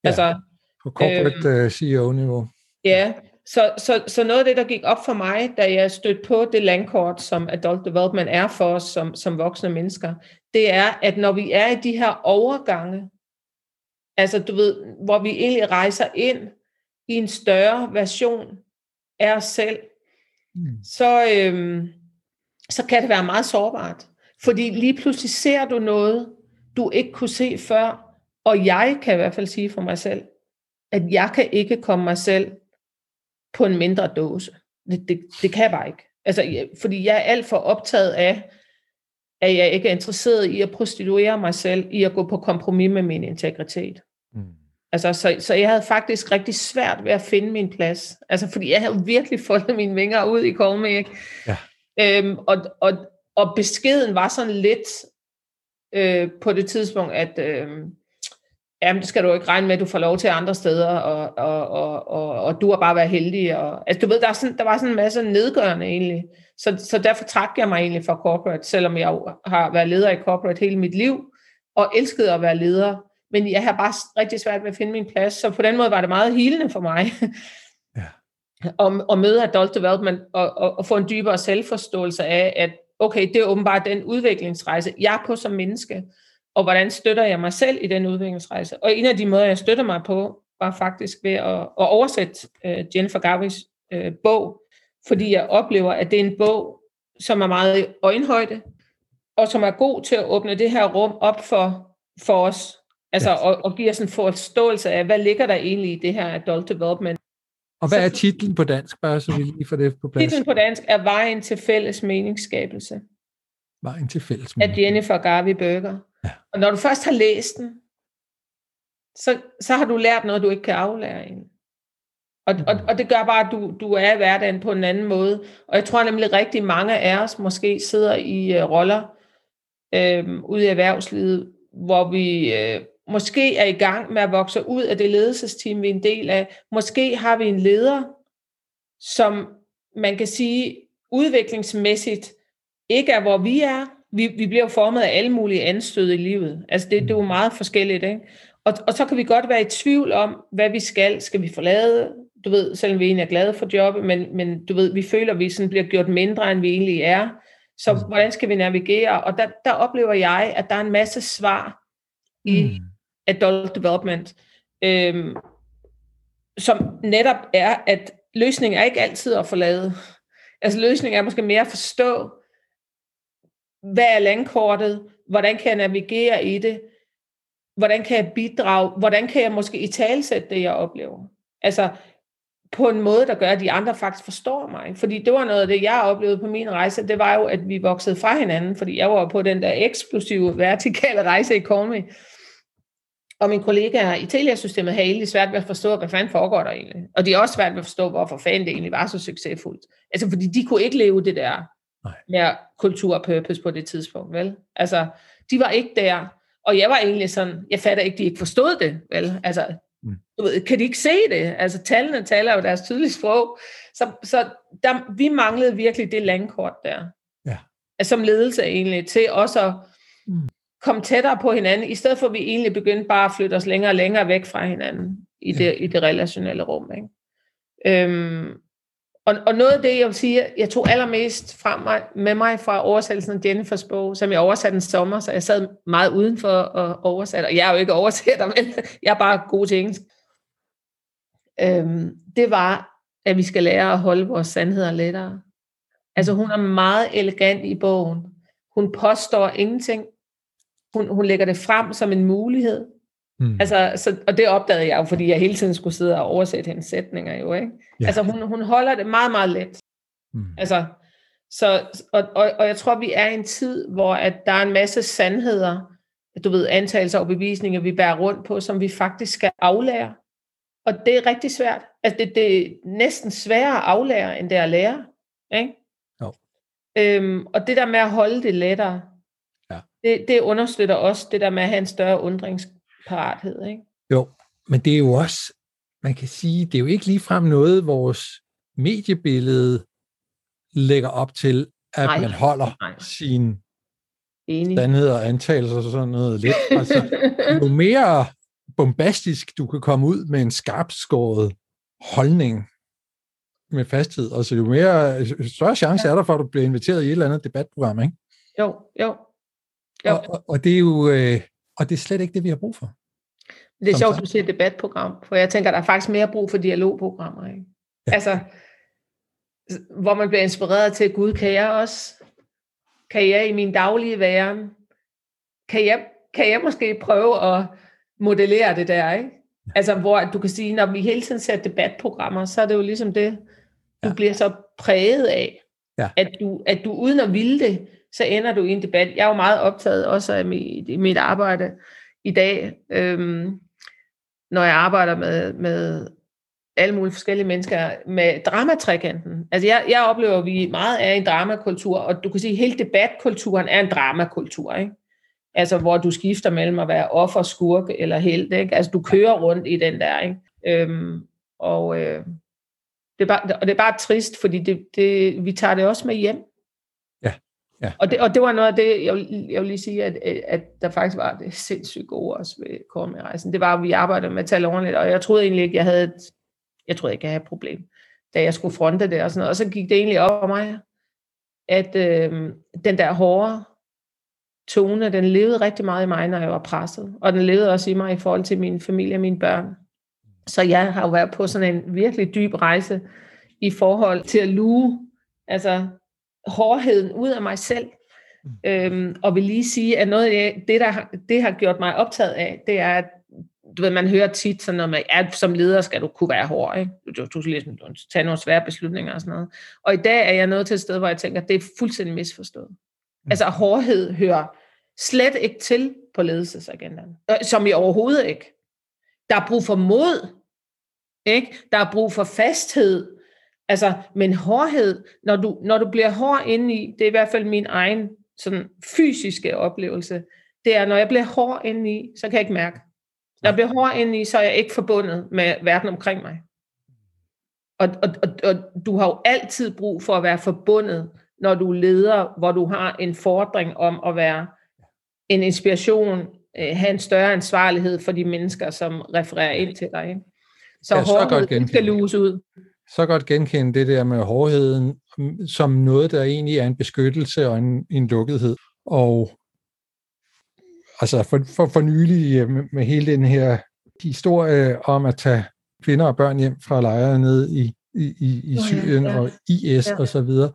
Ja, altså, på corporate øhm, uh, CEO-niveau. Ja, så, så, så noget af det, der gik op for mig, da jeg stødte på det landkort, som Adult Development er for os som, som voksne mennesker, det er, at når vi er i de her overgange, altså du ved, hvor vi egentlig rejser ind i en større version af os selv, mm. så, øhm, så kan det være meget sårbart. Fordi lige pludselig ser du noget, du ikke kunne se før, og jeg kan i hvert fald sige for mig selv, at jeg kan ikke komme mig selv på en mindre dåse. Det, det, det kan jeg bare ikke. Altså, fordi jeg er alt for optaget af, at jeg ikke er interesseret i at prostituere mig selv, i at gå på kompromis med min integritet. Mm. Altså, så, så jeg havde faktisk rigtig svært ved at finde min plads. Altså, fordi jeg havde virkelig foldet mine vinger ud i ikke? Ja. Øhm, og, og, og beskeden var sådan lidt øh, på det tidspunkt, at øh, jamen, det skal du ikke regne med, at du får lov til andre steder, og, og, og, og, og du har bare været heldig. Og, altså, du ved, der, er sådan, der var sådan en masse nedgørende egentlig. Så, så derfor trak jeg mig egentlig fra corporate, selvom jeg har været leder i corporate hele mit liv, og elskede at være leder. Men jeg har bare rigtig svært ved at finde min plads, så på den måde var det meget helende for mig. Ja. at, at møde adult development og, og, og få en dybere selvforståelse af, at okay, det er åbenbart den udviklingsrejse, jeg er på som menneske, og hvordan støtter jeg mig selv i den udviklingsrejse. Og en af de måder, jeg støtter mig på, var faktisk ved at, at oversætte uh, Jennifer Garvis uh, bog, fordi jeg oplever, at det er en bog, som er meget i øjenhøjde, og som er god til at åbne det her rum op for, for os. Altså, ja. og, og give os en forståelse af, hvad ligger der egentlig i det her adult development. Og hvad er titlen på dansk, bare så vi lige får det på plads? Titlen på dansk er Vejen til fælles meningsskabelse. Vejen til fælles meningsskabelse. Af Jennifer Garvey Burger. Og når du først har læst den, så, så har du lært noget, du ikke kan aflære egentlig. Og, og, og det gør bare, at du, du er i hverdagen på en anden måde. Og jeg tror nemlig rigtig mange af os måske sidder i uh, roller uh, ude i erhvervslivet, hvor vi uh, måske er i gang med at vokse ud af det ledelsesteam, vi er en del af. Måske har vi en leder, som man kan sige udviklingsmæssigt ikke er, hvor vi er. Vi, vi bliver formet af alle mulige anstød i livet. Altså det, det er jo meget forskelligt. Ikke? Og, og så kan vi godt være i tvivl om, hvad vi skal. Skal vi forlade, du ved, selvom vi egentlig er glade for jobbet, men, men du ved, vi føler, at vi sådan bliver gjort mindre, end vi egentlig er. Så mm. hvordan skal vi navigere? Og der, der oplever jeg, at der er en masse svar i, mm adult development. øhm, som netop er, at løsningen er ikke altid at forlade. Altså løsningen er måske mere at forstå, hvad er landkortet, hvordan kan jeg navigere i det, hvordan kan jeg bidrage, hvordan kan jeg måske i talsætte det, jeg oplever. Altså på en måde, der gør, at de andre faktisk forstår mig. Fordi det var noget af det, jeg oplevede på min rejse, det var jo, at vi voksede fra hinanden, fordi jeg var på den der eksplosive, vertikale rejse i Kormi. Og mine kollegaer i Telia-systemet havde egentlig svært ved at forstå, hvad fanden foregår der egentlig. Og de er også svært ved at forstå, hvorfor fanden det egentlig var så succesfuldt. Altså, fordi de kunne ikke leve det der Nej. med kultur purpose på det tidspunkt, vel? Altså, de var ikke der. Og jeg var egentlig sådan, jeg fatter ikke, de ikke forstod det, vel? Altså, mm. du ved, kan de ikke se det? Altså, tallene taler jo deres tydelige sprog. Så, så der, vi manglede virkelig det landkort der. Ja. Altså, som ledelse egentlig, til også at mm. komme tættere på hinanden, i stedet for at vi egentlig begyndte bare at flytte os længere og længere væk fra hinanden i, ja. det, i det relationelle rum. Ikke? Øhm, og, og noget af det, jeg vil sige, jeg tog allermest frem mig, med mig fra oversættelsen af Jennifers bog, som jeg oversatte en sommer, så jeg sad meget udenfor og oversatte. og jeg er jo ikke oversætter, men jeg er bare god til engelsk. Øhm, det var, at vi skal lære at holde vores sandheder lettere. Altså hun er meget elegant i bogen. Hun påstår ingenting. Hun, hun lægger det frem som en mulighed. Mm. Altså, så, og det opdagede jeg jo, fordi jeg hele tiden skulle sidde og oversætte hendes sætninger jo, ikke? Ja. Altså, hun, hun holder det meget, meget let. Mm. Altså, så, og, og, og jeg tror, vi er i en tid, hvor at der er en masse sandheder, du ved, antagelser og bevisninger, vi bærer rundt på, som vi faktisk skal aflære. Og det er rigtig svært. Altså, det, det er næsten sværere at aflære, end det er at lære. Ikke? Jo. Øhm, og det der med at holde det lettere, ja. det, det understøtter også det der med at have en større undrings, parathed, ikke? Jo, men det er jo også, man kan sige, det er jo ikke ligefrem noget, vores mediebillede lægger op til, at nej, man holder nej. sin Enig. sandhed og antagelser og sådan noget lidt. Altså, jo mere bombastisk du kan komme ud med en skarpskåret holdning med fasthed, altså jo mere større chance ja. er der for, at du bliver inviteret i et eller andet debatprogram, ikke? Jo, jo. jo. Og, og, og det er jo, øh, og det er slet ikke det, vi har brug for. Det er sjovt, at du siger debatprogram, for jeg tænker, der er faktisk mere brug for dialogprogrammer. Ikke? Ja. Altså, hvor man bliver inspireret til, Gud, kan jeg også, kan jeg i min daglige væren, kan jeg, kan jeg måske prøve at modellere det der, ikke? Altså, hvor du kan sige, når vi hele tiden ser debatprogrammer, så er det jo ligesom det, du ja. bliver så præget af, ja. at, du, at du uden at ville det, så ender du i en debat. Jeg er jo meget optaget også af mit, mit arbejde i dag, øhm, når jeg arbejder med, med alle mulige forskellige mennesker, med dramatrikanten. Altså jeg, jeg oplever, at vi meget er en dramakultur, og du kan sige, at hele debatkulturen er en dramakultur, ikke? Altså hvor du skifter mellem at være offer, skurk eller held, ikke? Altså du kører rundt i den der, ikke? Øhm, og, øh, det er bare, og det er bare trist, fordi det, det, vi tager det også med hjem. Ja. Og, det, og det var noget af det, jeg vil, jeg vil lige sige, at, at der faktisk var det sindssygt gode også ved med rejsen Det var, at vi arbejdede med at tale ordentligt, og jeg troede egentlig ikke, jeg havde et, jeg troede ikke, jeg havde et problem, da jeg skulle fronte det og sådan noget. Og så gik det egentlig op for mig, at øh, den der hårde tone, den levede rigtig meget i mig, når jeg var presset. Og den levede også i mig i forhold til min familie og mine børn. Så jeg har jo været på sådan en virkelig dyb rejse i forhold til at luge, altså hårdheden ud af mig selv. Mm. Øhm, og vil lige sige, at noget af det, der det har gjort mig optaget af, det er, at du ved, man hører tit sådan noget med, at som leder skal du kunne være hård, ikke? Du, du skal ligesom tage nogle svære beslutninger og sådan noget. Og i dag er jeg nået til et sted, hvor jeg tænker, at det er fuldstændig misforstået. Mm. Altså hårdhed hører slet ikke til på ledelsesagendaen. Øh, som i overhovedet ikke. Der er brug for mod. Ikke? Der er brug for fasthed. Altså, men hårdhed, når du, når du bliver hård indeni, det er i hvert fald min egen sådan fysiske oplevelse, det er, når jeg bliver hård indeni, så kan jeg ikke mærke. Når jeg bliver hård indeni, så er jeg ikke forbundet med verden omkring mig. Og, og, og, og du har jo altid brug for at være forbundet, når du leder, hvor du har en fordring om at være en inspiration, øh, have en større ansvarlighed for de mennesker, som refererer ind til dig. Så, ja, hårdhed skal luges ud så godt genkende det der med hårdheden som noget, der egentlig er en beskyttelse og en, en lukkethed. Og altså for, for, for nylig med, med hele den her historie om at tage kvinder og børn hjem fra lejre ned i, i, i, i Syrien oh, ja, ja. og IS ja. og så videre.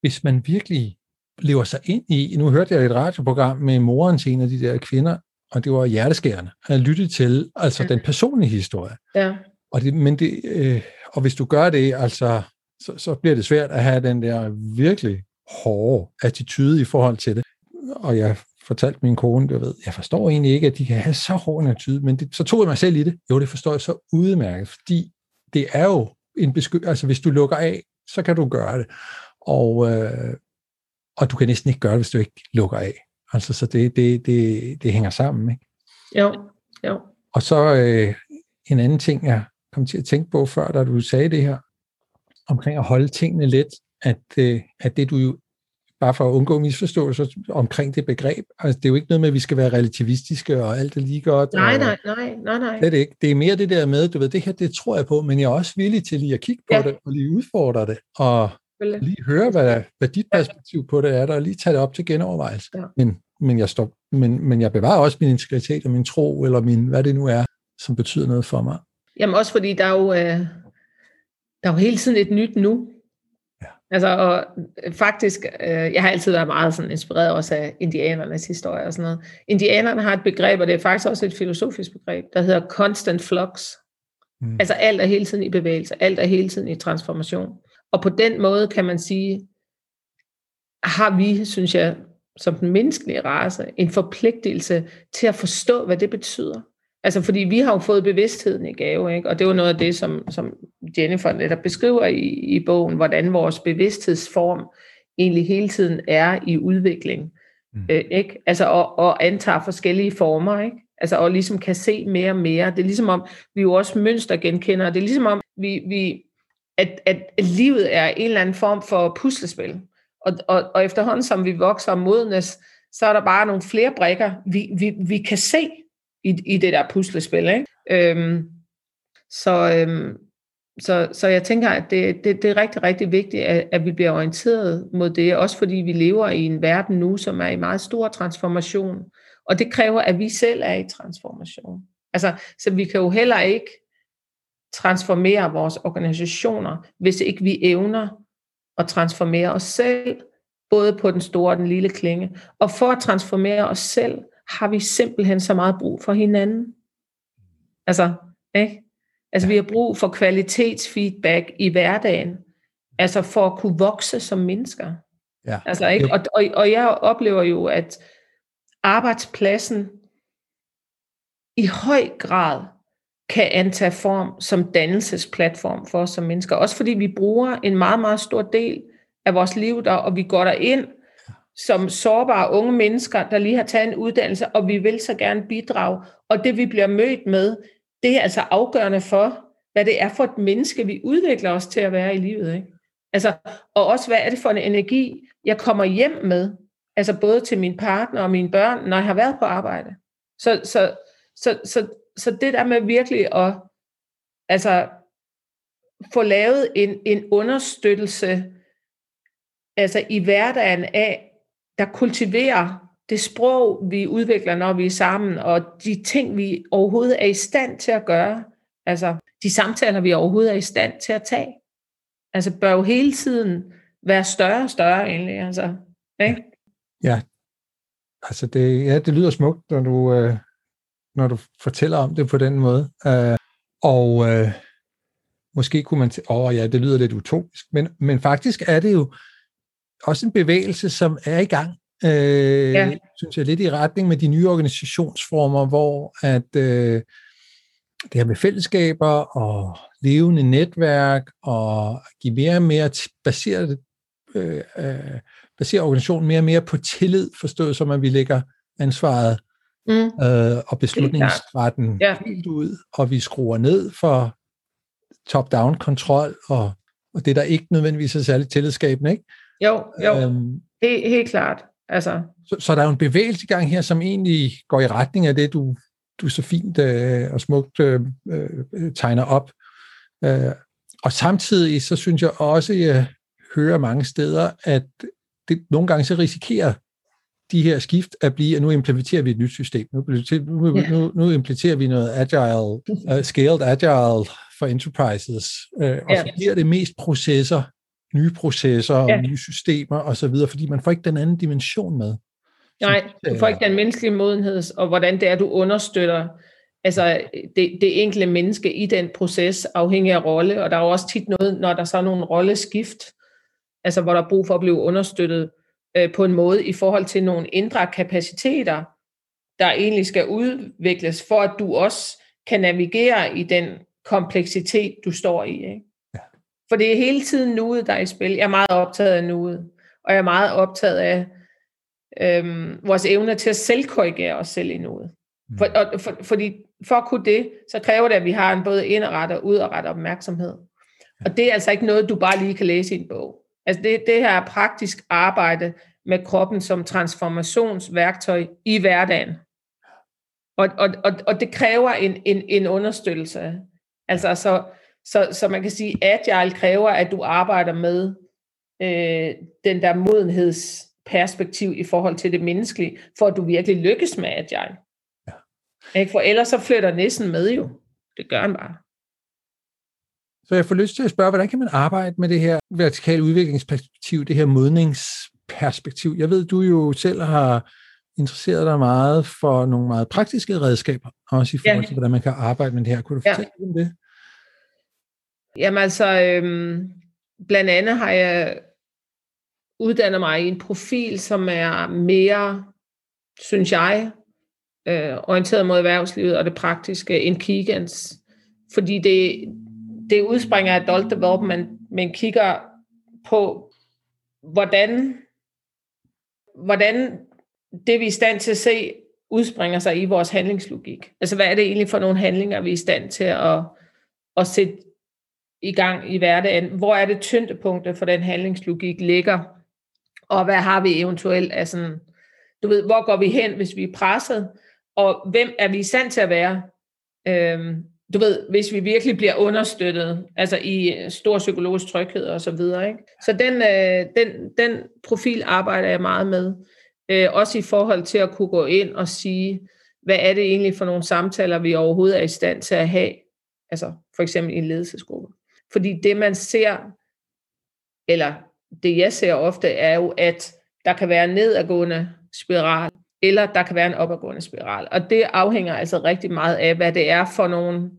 Hvis man virkelig lever sig ind i, nu hørte jeg et radioprogram med moren til en af de der kvinder, og det var hjerteskærende at lytte til, altså ja. den personlige historie. Ja. Og, det, men det, øh, og hvis du gør det, altså, så, så bliver det svært at have den der virkelig hårde attitude i forhold til det. Og jeg fortalte min kone, du ved, jeg forstår egentlig ikke, at de kan have så hård en attitude, men det, så tog jeg mig selv i det. Jo, det forstår jeg så udmærket, fordi det er jo en besky... Altså, hvis du lukker af, så kan du gøre det. Og, øh, og du kan næsten ikke gøre det, hvis du ikke lukker af. Altså, så det, det, det, det hænger sammen, ikke? Jo, jo. Og så øh, en anden ting, jeg kom til at tænke på før, da du sagde det her, omkring at holde tingene let, at, øh, at det du jo, bare for at undgå misforståelser omkring det begreb, altså det er jo ikke noget med, at vi skal være relativistiske, og alt er lige godt. Nej, nej, nej, nej, nej. Det er det ikke. Det er mere det der med, du ved, det her, det tror jeg på, men jeg er også villig til lige at kigge på ja. det, og lige udfordre det, og lige høre, hvad, hvad dit perspektiv på det er, der, og lige tage det op til genovervejelse. Ja. Men, men, jeg står, men, men jeg bevarer også min integritet og min tro, eller min, hvad det nu er, som betyder noget for mig. Jamen også fordi der er jo, øh, der er jo hele tiden et nyt nu. Ja. Altså, og øh, faktisk, øh, jeg har altid været meget sådan inspireret også af indianernes historie og sådan noget. Indianerne har et begreb, og det er faktisk også et filosofisk begreb, der hedder constant flux. Mm. Altså alt er hele tiden i bevægelse, alt er hele tiden i transformation. Og på den måde kan man sige, har vi, synes jeg, som den menneskelige race, en forpligtelse til at forstå, hvad det betyder. Altså, fordi vi har jo fået bevidstheden i gave, ikke? og det var noget af det, som, som Jennifer netop beskriver i, i bogen, hvordan vores bevidsthedsform egentlig hele tiden er i udvikling. Mm. Øh, ikke? Altså, og, og antager forskellige former, ikke? Altså, og ligesom kan se mere og mere. Det er ligesom om, vi jo også mønstergenkender, det er ligesom om, vi, vi, at, at livet er en eller anden form for puslespil. Og, og, og efterhånden, som vi vokser og modnes, så er der bare nogle flere brækker, vi, vi, vi kan se, i, i det der puslespil. Ikke? Øhm, så, øhm, så, så jeg tænker, at det, det, det er rigtig, rigtig vigtigt, at, at vi bliver orienteret mod det, også fordi vi lever i en verden nu, som er i meget stor transformation. Og det kræver, at vi selv er i transformation. Altså, så vi kan jo heller ikke transformere vores organisationer, hvis ikke vi evner at transformere os selv, både på den store og den lille klinge. Og for at transformere os selv, har vi simpelthen så meget brug for hinanden. Altså, ikke? Altså, vi har brug for kvalitetsfeedback i hverdagen. Altså, for at kunne vokse som mennesker. Ja. Altså, ikke? Og, og, og jeg oplever jo, at arbejdspladsen i høj grad kan antage form som dannelsesplatform for os som mennesker. Også fordi vi bruger en meget, meget stor del af vores liv der, og vi går der ind som sårbare unge mennesker, der lige har taget en uddannelse, og vi vil så gerne bidrage. Og det vi bliver mødt med, det er altså afgørende for, hvad det er for et menneske, vi udvikler os til at være i livet. Ikke? Altså, og også, hvad er det for en energi, jeg kommer hjem med, altså både til min partner og mine børn, når jeg har været på arbejde. Så, så, så, så, så det der med virkelig at altså, få lavet en, en understøttelse altså i hverdagen af, der kultiverer det sprog, vi udvikler, når vi er sammen, og de ting, vi overhovedet er i stand til at gøre, altså de samtaler, vi overhovedet er i stand til at tage, altså bør jo hele tiden være større og større egentlig, altså, ikke? Ja, altså det, ja, det lyder smukt, når du, øh, når du fortæller om det på den måde, øh, og øh, måske kunne man, åh oh, ja, det lyder lidt utopisk, men, men faktisk er det jo, også en bevægelse, som er i gang, øh, ja. synes jeg, lidt i retning med de nye organisationsformer, hvor at øh, det her med fællesskaber og levende netværk og give mere og mere baseret, øh, øh, baseret organisationen mere og mere på tillid, forstået som at vi lægger ansvaret mm. øh, og beslutningsretten ja. helt ud, og vi skruer ned for top-down kontrol og, og det, der ikke nødvendigvis er særligt tillidsskabende, ikke? Jo, jo. Øhm, helt, helt klart. Altså. Så, så der er jo en bevægelse i gang her, som egentlig går i retning af det, du, du så fint øh, og smukt øh, øh, tegner op. Øh, og samtidig så synes jeg også, at jeg hører mange steder, at det, nogle gange så risikerer de her skift at blive, at nu implementerer vi et nyt system. Nu, nu, ja. nu, nu implementerer vi noget agile, uh, scaled agile for enterprises, uh, og ja. så bliver det mest processer, nye processer og ja. nye systemer osv., fordi man får ikke den anden dimension med. Nej, du får ikke den menneskelige modenhed, og hvordan det er, du understøtter altså det, det enkelte menneske i den proces, afhængig af rolle, og der er jo også tit noget, når der så er nogle rolleskift, altså hvor der er brug for at blive understøttet øh, på en måde i forhold til nogle indre kapaciteter, der egentlig skal udvikles, for at du også kan navigere i den kompleksitet, du står i. Ikke? For det er hele tiden nuet, der er i spil. Jeg er meget optaget af nuet, og jeg er meget optaget af øhm, vores evne til at selvkorrigere os selv i nuet. Mm. For, og, for, fordi for at kunne det, så kræver det, at vi har en både indrettet og udrettet opmærksomhed. Og det er altså ikke noget, du bare lige kan læse i en bog. Altså det, det her er praktisk arbejde med kroppen som transformationsværktøj i hverdagen. Og, og, og, og det kræver en, en, en understøttelse. Altså så, så, så man kan sige, at agile kræver, at du arbejder med øh, den der modenhedsperspektiv i forhold til det menneskelige, for at du virkelig lykkes med agile. Ja. For ellers så flytter næsten med jo. Det gør han bare. Så jeg får lyst til at spørge, hvordan kan man arbejde med det her vertikale udviklingsperspektiv, det her modningsperspektiv? Jeg ved, du jo selv har interesseret dig meget for nogle meget praktiske redskaber, også i forhold til, ja. hvordan man kan arbejde med det her. Kunne du fortælle ja. om det? Jamen altså, øhm, blandt andet har jeg uddannet mig i en profil, som er mere, synes jeg, øh, orienteret mod erhvervslivet og det praktiske end Kigans. Fordi det, det udspringer af adult development, men kigger på, hvordan, hvordan det, vi er i stand til at se, udspringer sig i vores handlingslogik. Altså, hvad er det egentlig for nogle handlinger, vi er i stand til at, at sætte i gang i hverdagen? Hvor er det tyndepunktet for den handlingslogik ligger? Og hvad har vi eventuelt af sådan, du ved, hvor går vi hen, hvis vi er presset? Og hvem er vi i stand til at være? Øhm, du ved, hvis vi virkelig bliver understøttet, altså i øh, stor psykologisk tryghed og så videre. Ikke? Så den, øh, den, den profil arbejder jeg meget med. Øh, også i forhold til at kunne gå ind og sige, hvad er det egentlig for nogle samtaler, vi overhovedet er i stand til at have, altså for eksempel i en ledelsesgruppe. Fordi det man ser, eller det jeg ser ofte, er jo, at der kan være en nedadgående spiral, eller der kan være en opadgående spiral. Og det afhænger altså rigtig meget af, hvad det er for nogle,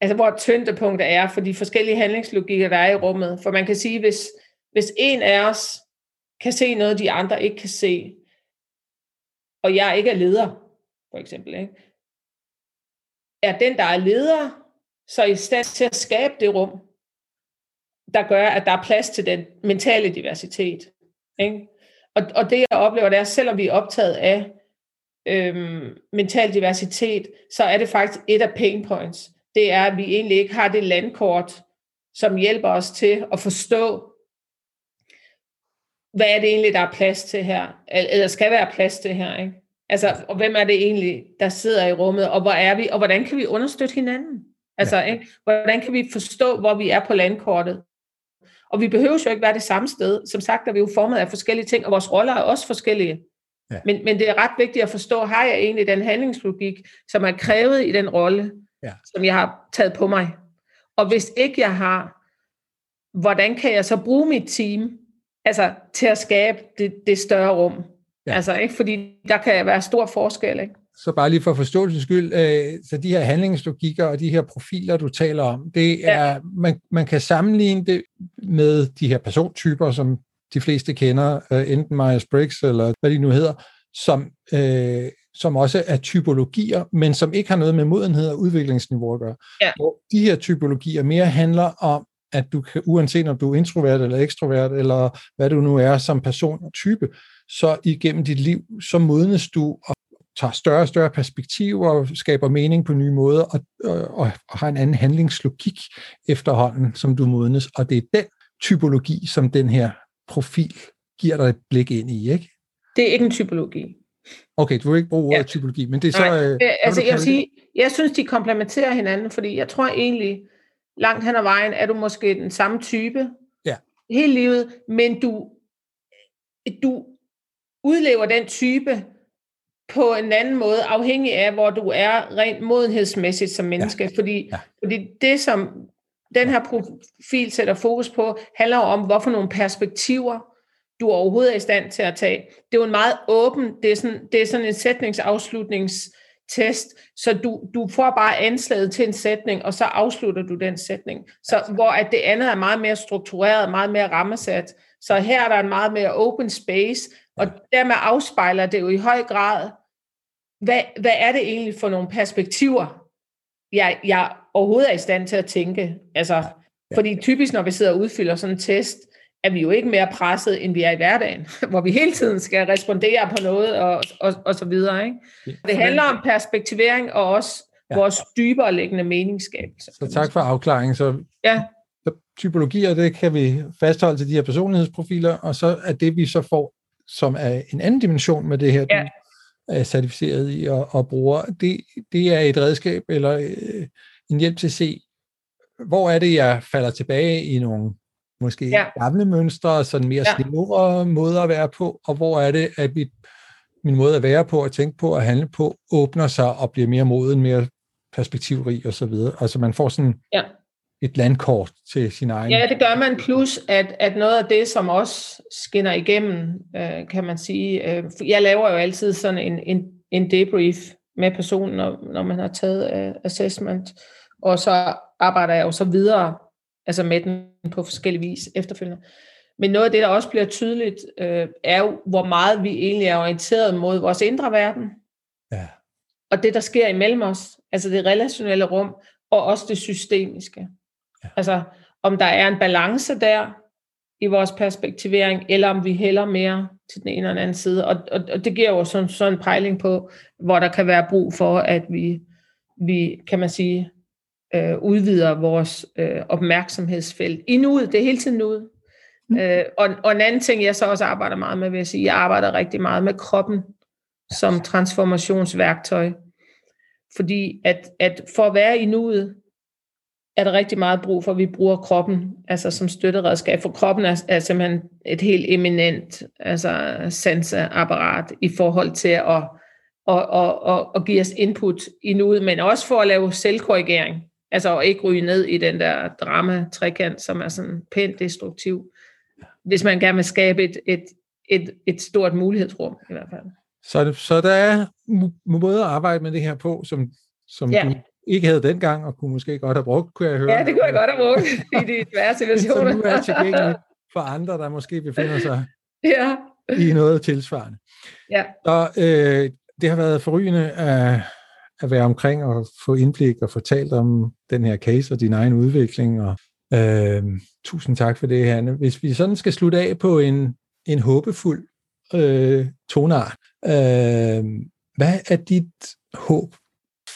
altså hvor tyndepunkter er for de forskellige handlingslogikker, der er i rummet. For man kan sige, hvis, hvis en af os kan se noget, de andre ikke kan se, og jeg ikke er leder, for eksempel, ikke? er den, der er leder, så i stand til at skabe det rum, der gør, at der er plads til den mentale diversitet. Ikke? Og, og det jeg oplever, det er, selvom vi er optaget af øhm, mental diversitet, så er det faktisk et af pain points. Det er, at vi egentlig ikke har det landkort, som hjælper os til at forstå, hvad er det egentlig, der er plads til her? Eller skal være plads til her, ikke? Altså, og hvem er det egentlig, der sidder i rummet, og hvor er vi, og hvordan kan vi understøtte hinanden? Altså, ja. ikke? hvordan kan vi forstå, hvor vi er på landkortet? Og vi behøver jo ikke være det samme sted. Som sagt er vi jo formet af forskellige ting, og vores roller er også forskellige. Ja. Men, men det er ret vigtigt at forstå, har jeg egentlig den handlingslogik, som er krævet i den rolle, ja. som jeg har taget på mig? Og hvis ikke jeg har, hvordan kan jeg så bruge mit team altså, til at skabe det, det større rum? Ja. Altså, ikke? Fordi der kan være stor forskel. Ikke? Så bare lige for forståelsens skyld, øh, så de her handlingslogikker og de her profiler, du taler om, det er, ja. man, man kan sammenligne det med de her persontyper, som de fleste kender, øh, enten Myers-Briggs eller hvad de nu hedder, som, øh, som også er typologier, men som ikke har noget med modenhed og udviklingsniveau at gøre. Ja. Hvor de her typologier mere handler om, at du kan, uanset om du er introvert eller ekstrovert, eller hvad du nu er som person og type, så igennem dit liv, så modnes du og tager større og større perspektiver og skaber mening på nye måder og, og, og har en anden handlingslogik efterhånden, som du modnes. Og det er den typologi, som den her profil giver dig et blik ind i, ikke? Det er ikke en typologi. Okay, du vil ikke bruge ordet ja. typologi, men det er så... Nej, øh, altså jeg, sige, jeg synes, de komplementerer hinanden, fordi jeg tror egentlig, langt hen ad vejen, er du måske den samme type ja. hele livet, men du, du udlever den type på en anden måde, afhængig af, hvor du er rent modenhedsmæssigt som menneske. Ja. Fordi, ja. fordi det, som den her profil sætter fokus på, handler om, hvorfor nogle perspektiver, du overhovedet er i stand til at tage. Det er jo en meget åben, det er sådan, det er sådan en sætningsafslutningstest, så du, du får bare anslaget til en sætning, og så afslutter du den sætning. Så hvor at det andet er meget mere struktureret, meget mere rammesat. Så her er der en meget mere open space, og dermed afspejler det jo i høj grad, hvad, hvad er det egentlig for nogle perspektiver, jeg, jeg overhovedet er i stand til at tænke. Altså, ja. Fordi typisk, når vi sidder og udfylder sådan en test, er vi jo ikke mere presset, end vi er i hverdagen, hvor vi hele tiden skal respondere på noget og, og, og så videre. Ikke? Det handler om perspektivering og også ja. vores dybere liggende meningsskabelse. Så tak for afklaringen. Så ja. typologier, det kan vi fastholde til de her personlighedsprofiler, og så er det, vi så får, som er en anden dimension med det her, ja. du er certificeret i og, og bruger, det, det er et redskab eller øh, en hjælp til at se, hvor er det, jeg falder tilbage i nogle måske ja. gamle mønstre, sådan mere ja. snævre måder at være på, og hvor er det, at mit, min måde at være på, at tænke på, at handle på, åbner sig og bliver mere moden, mere perspektivrig og så videre. Altså man får sådan ja. Et landkort til sin egen... Ja, det gør man, plus at, at noget af det, som også skinner igennem, øh, kan man sige, øh, jeg laver jo altid sådan en, en, en debrief med personen, når, når man har taget uh, assessment, og så arbejder jeg jo så videre altså med den på forskellige vis efterfølgende. Men noget af det, der også bliver tydeligt, øh, er jo, hvor meget vi egentlig er orienteret mod vores indre verden. Ja. Og det, der sker imellem os, altså det relationelle rum, og også det systemiske. Ja. Altså, om der er en balance der i vores perspektivering, eller om vi hælder mere til den ene eller anden side. Og, og, og det giver jo sådan, sådan en pejling på, hvor der kan være brug for, at vi, vi kan man sige, øh, udvider vores øh, opmærksomhedsfelt. I nuet, det er hele tiden nuet. Mm. Øh, og, og en anden ting, jeg så også arbejder meget med, vil jeg sige, jeg arbejder rigtig meget med kroppen som transformationsværktøj. Fordi at, at for at være i nuet, er der rigtig meget brug for, at vi bruger kroppen altså som støtteredskab, for kroppen er, er simpelthen et helt eminent altså sanseapparat i forhold til at, at, at, at, at give os input i nuet, men også for at lave selvkorrigering. Altså at ikke ryge ned i den der drama-trekant, som er sådan pænt destruktiv. Hvis man gerne vil skabe et, et, et, et stort mulighedsrum i hvert fald. Så, så der er måder at arbejde med det her på, som, som ja. du ikke havde dengang, og kunne måske godt have brugt, kunne jeg høre. Ja, det kunne jeg godt have brugt i de svære situationer. som nu er tilgængeligt for andre, der måske befinder sig ja. i noget tilsvarende. Ja. Så øh, det har været forrygende at, at være omkring og få indblik og fortalt om den her case og din egen udvikling. Og, øh, tusind tak for det, Hanne. Hvis vi sådan skal slutte af på en, en håbefuld øh, tonart, øh, hvad er dit håb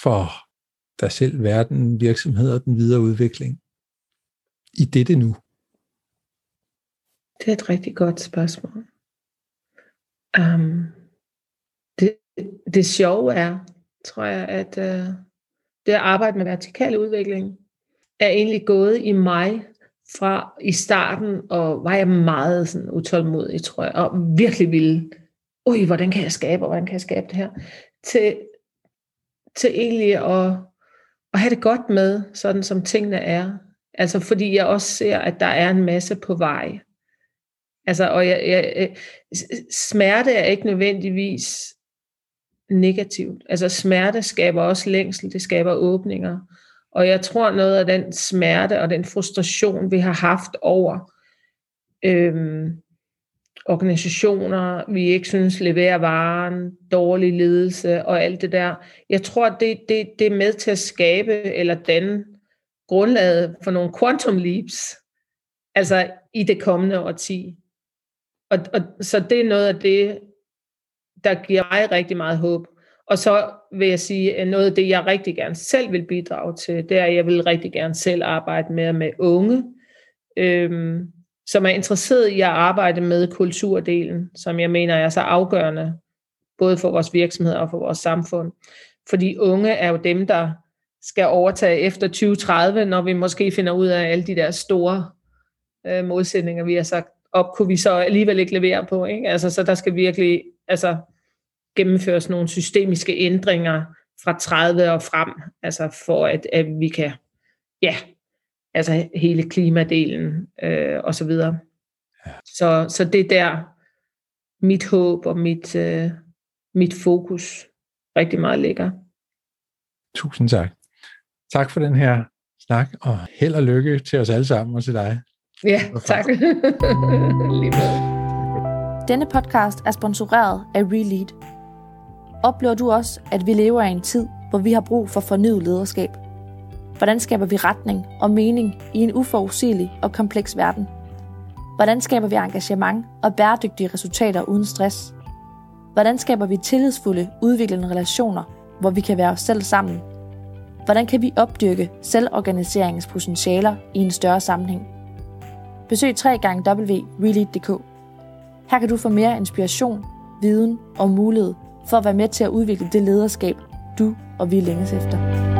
for dig selv, verden, virksomheder og den videre udvikling i dette nu? Det er et rigtig godt spørgsmål. Um, det, det sjove er, tror jeg, at uh, det at arbejde med vertikal udvikling er egentlig gået i mig fra i starten, og var jeg meget sådan utålmodig, tror jeg, og virkelig ville, ui, hvordan kan jeg skabe, og hvordan kan jeg skabe det her, til, til egentlig at, at have det godt med, sådan som tingene er. Altså fordi jeg også ser, at der er en masse på vej. Altså, og jeg, jeg, smerte er ikke nødvendigvis negativt. Altså smerte skaber også længsel, det skaber åbninger. Og jeg tror noget af den smerte og den frustration, vi har haft over øhm, organisationer, vi ikke synes leverer varen, dårlig ledelse og alt det der. Jeg tror, det, det, det er med til at skabe eller danne grundlaget for nogle quantum leaps, altså i det kommende årti. Og, og, så det er noget af det, der giver mig rigtig meget håb. Og så vil jeg sige, at noget af det, jeg rigtig gerne selv vil bidrage til, det er, at jeg vil rigtig gerne selv arbejde mere med unge, øhm, som er interesseret i at arbejde med kulturdelen, som jeg mener er så afgørende, både for vores virksomhed og for vores samfund. Fordi unge er jo dem, der skal overtage efter 2030, når vi måske finder ud af alle de der store øh, modsætninger, vi har sagt op, kunne vi så alligevel ikke levere på. Ikke? Altså, så der skal virkelig altså gennemføres nogle systemiske ændringer fra 30 og frem, altså for at, at vi kan, ja, altså hele klimadelen øh, og så videre. Ja. Så, så det er der mit håb og mit, øh, mit fokus rigtig meget ligger. Tusind tak. Tak for den her snak, og held og lykke til os alle sammen og til dig. Ja, tak. Denne podcast er sponsoreret af Relead. Oplever du også, at vi lever i en tid, hvor vi har brug for fornyet lederskab? Hvordan skaber vi retning og mening i en uforudsigelig og kompleks verden? Hvordan skaber vi engagement og bæredygtige resultater uden stress? Hvordan skaber vi tillidsfulde, udviklende relationer, hvor vi kan være os selv sammen? Hvordan kan vi opdyrke selvorganiseringens potentialer i en større sammenhæng? Besøg www.relead.dk. Her kan du få mere inspiration, viden og mulighed for at være med til at udvikle det lederskab, du og vi længes efter.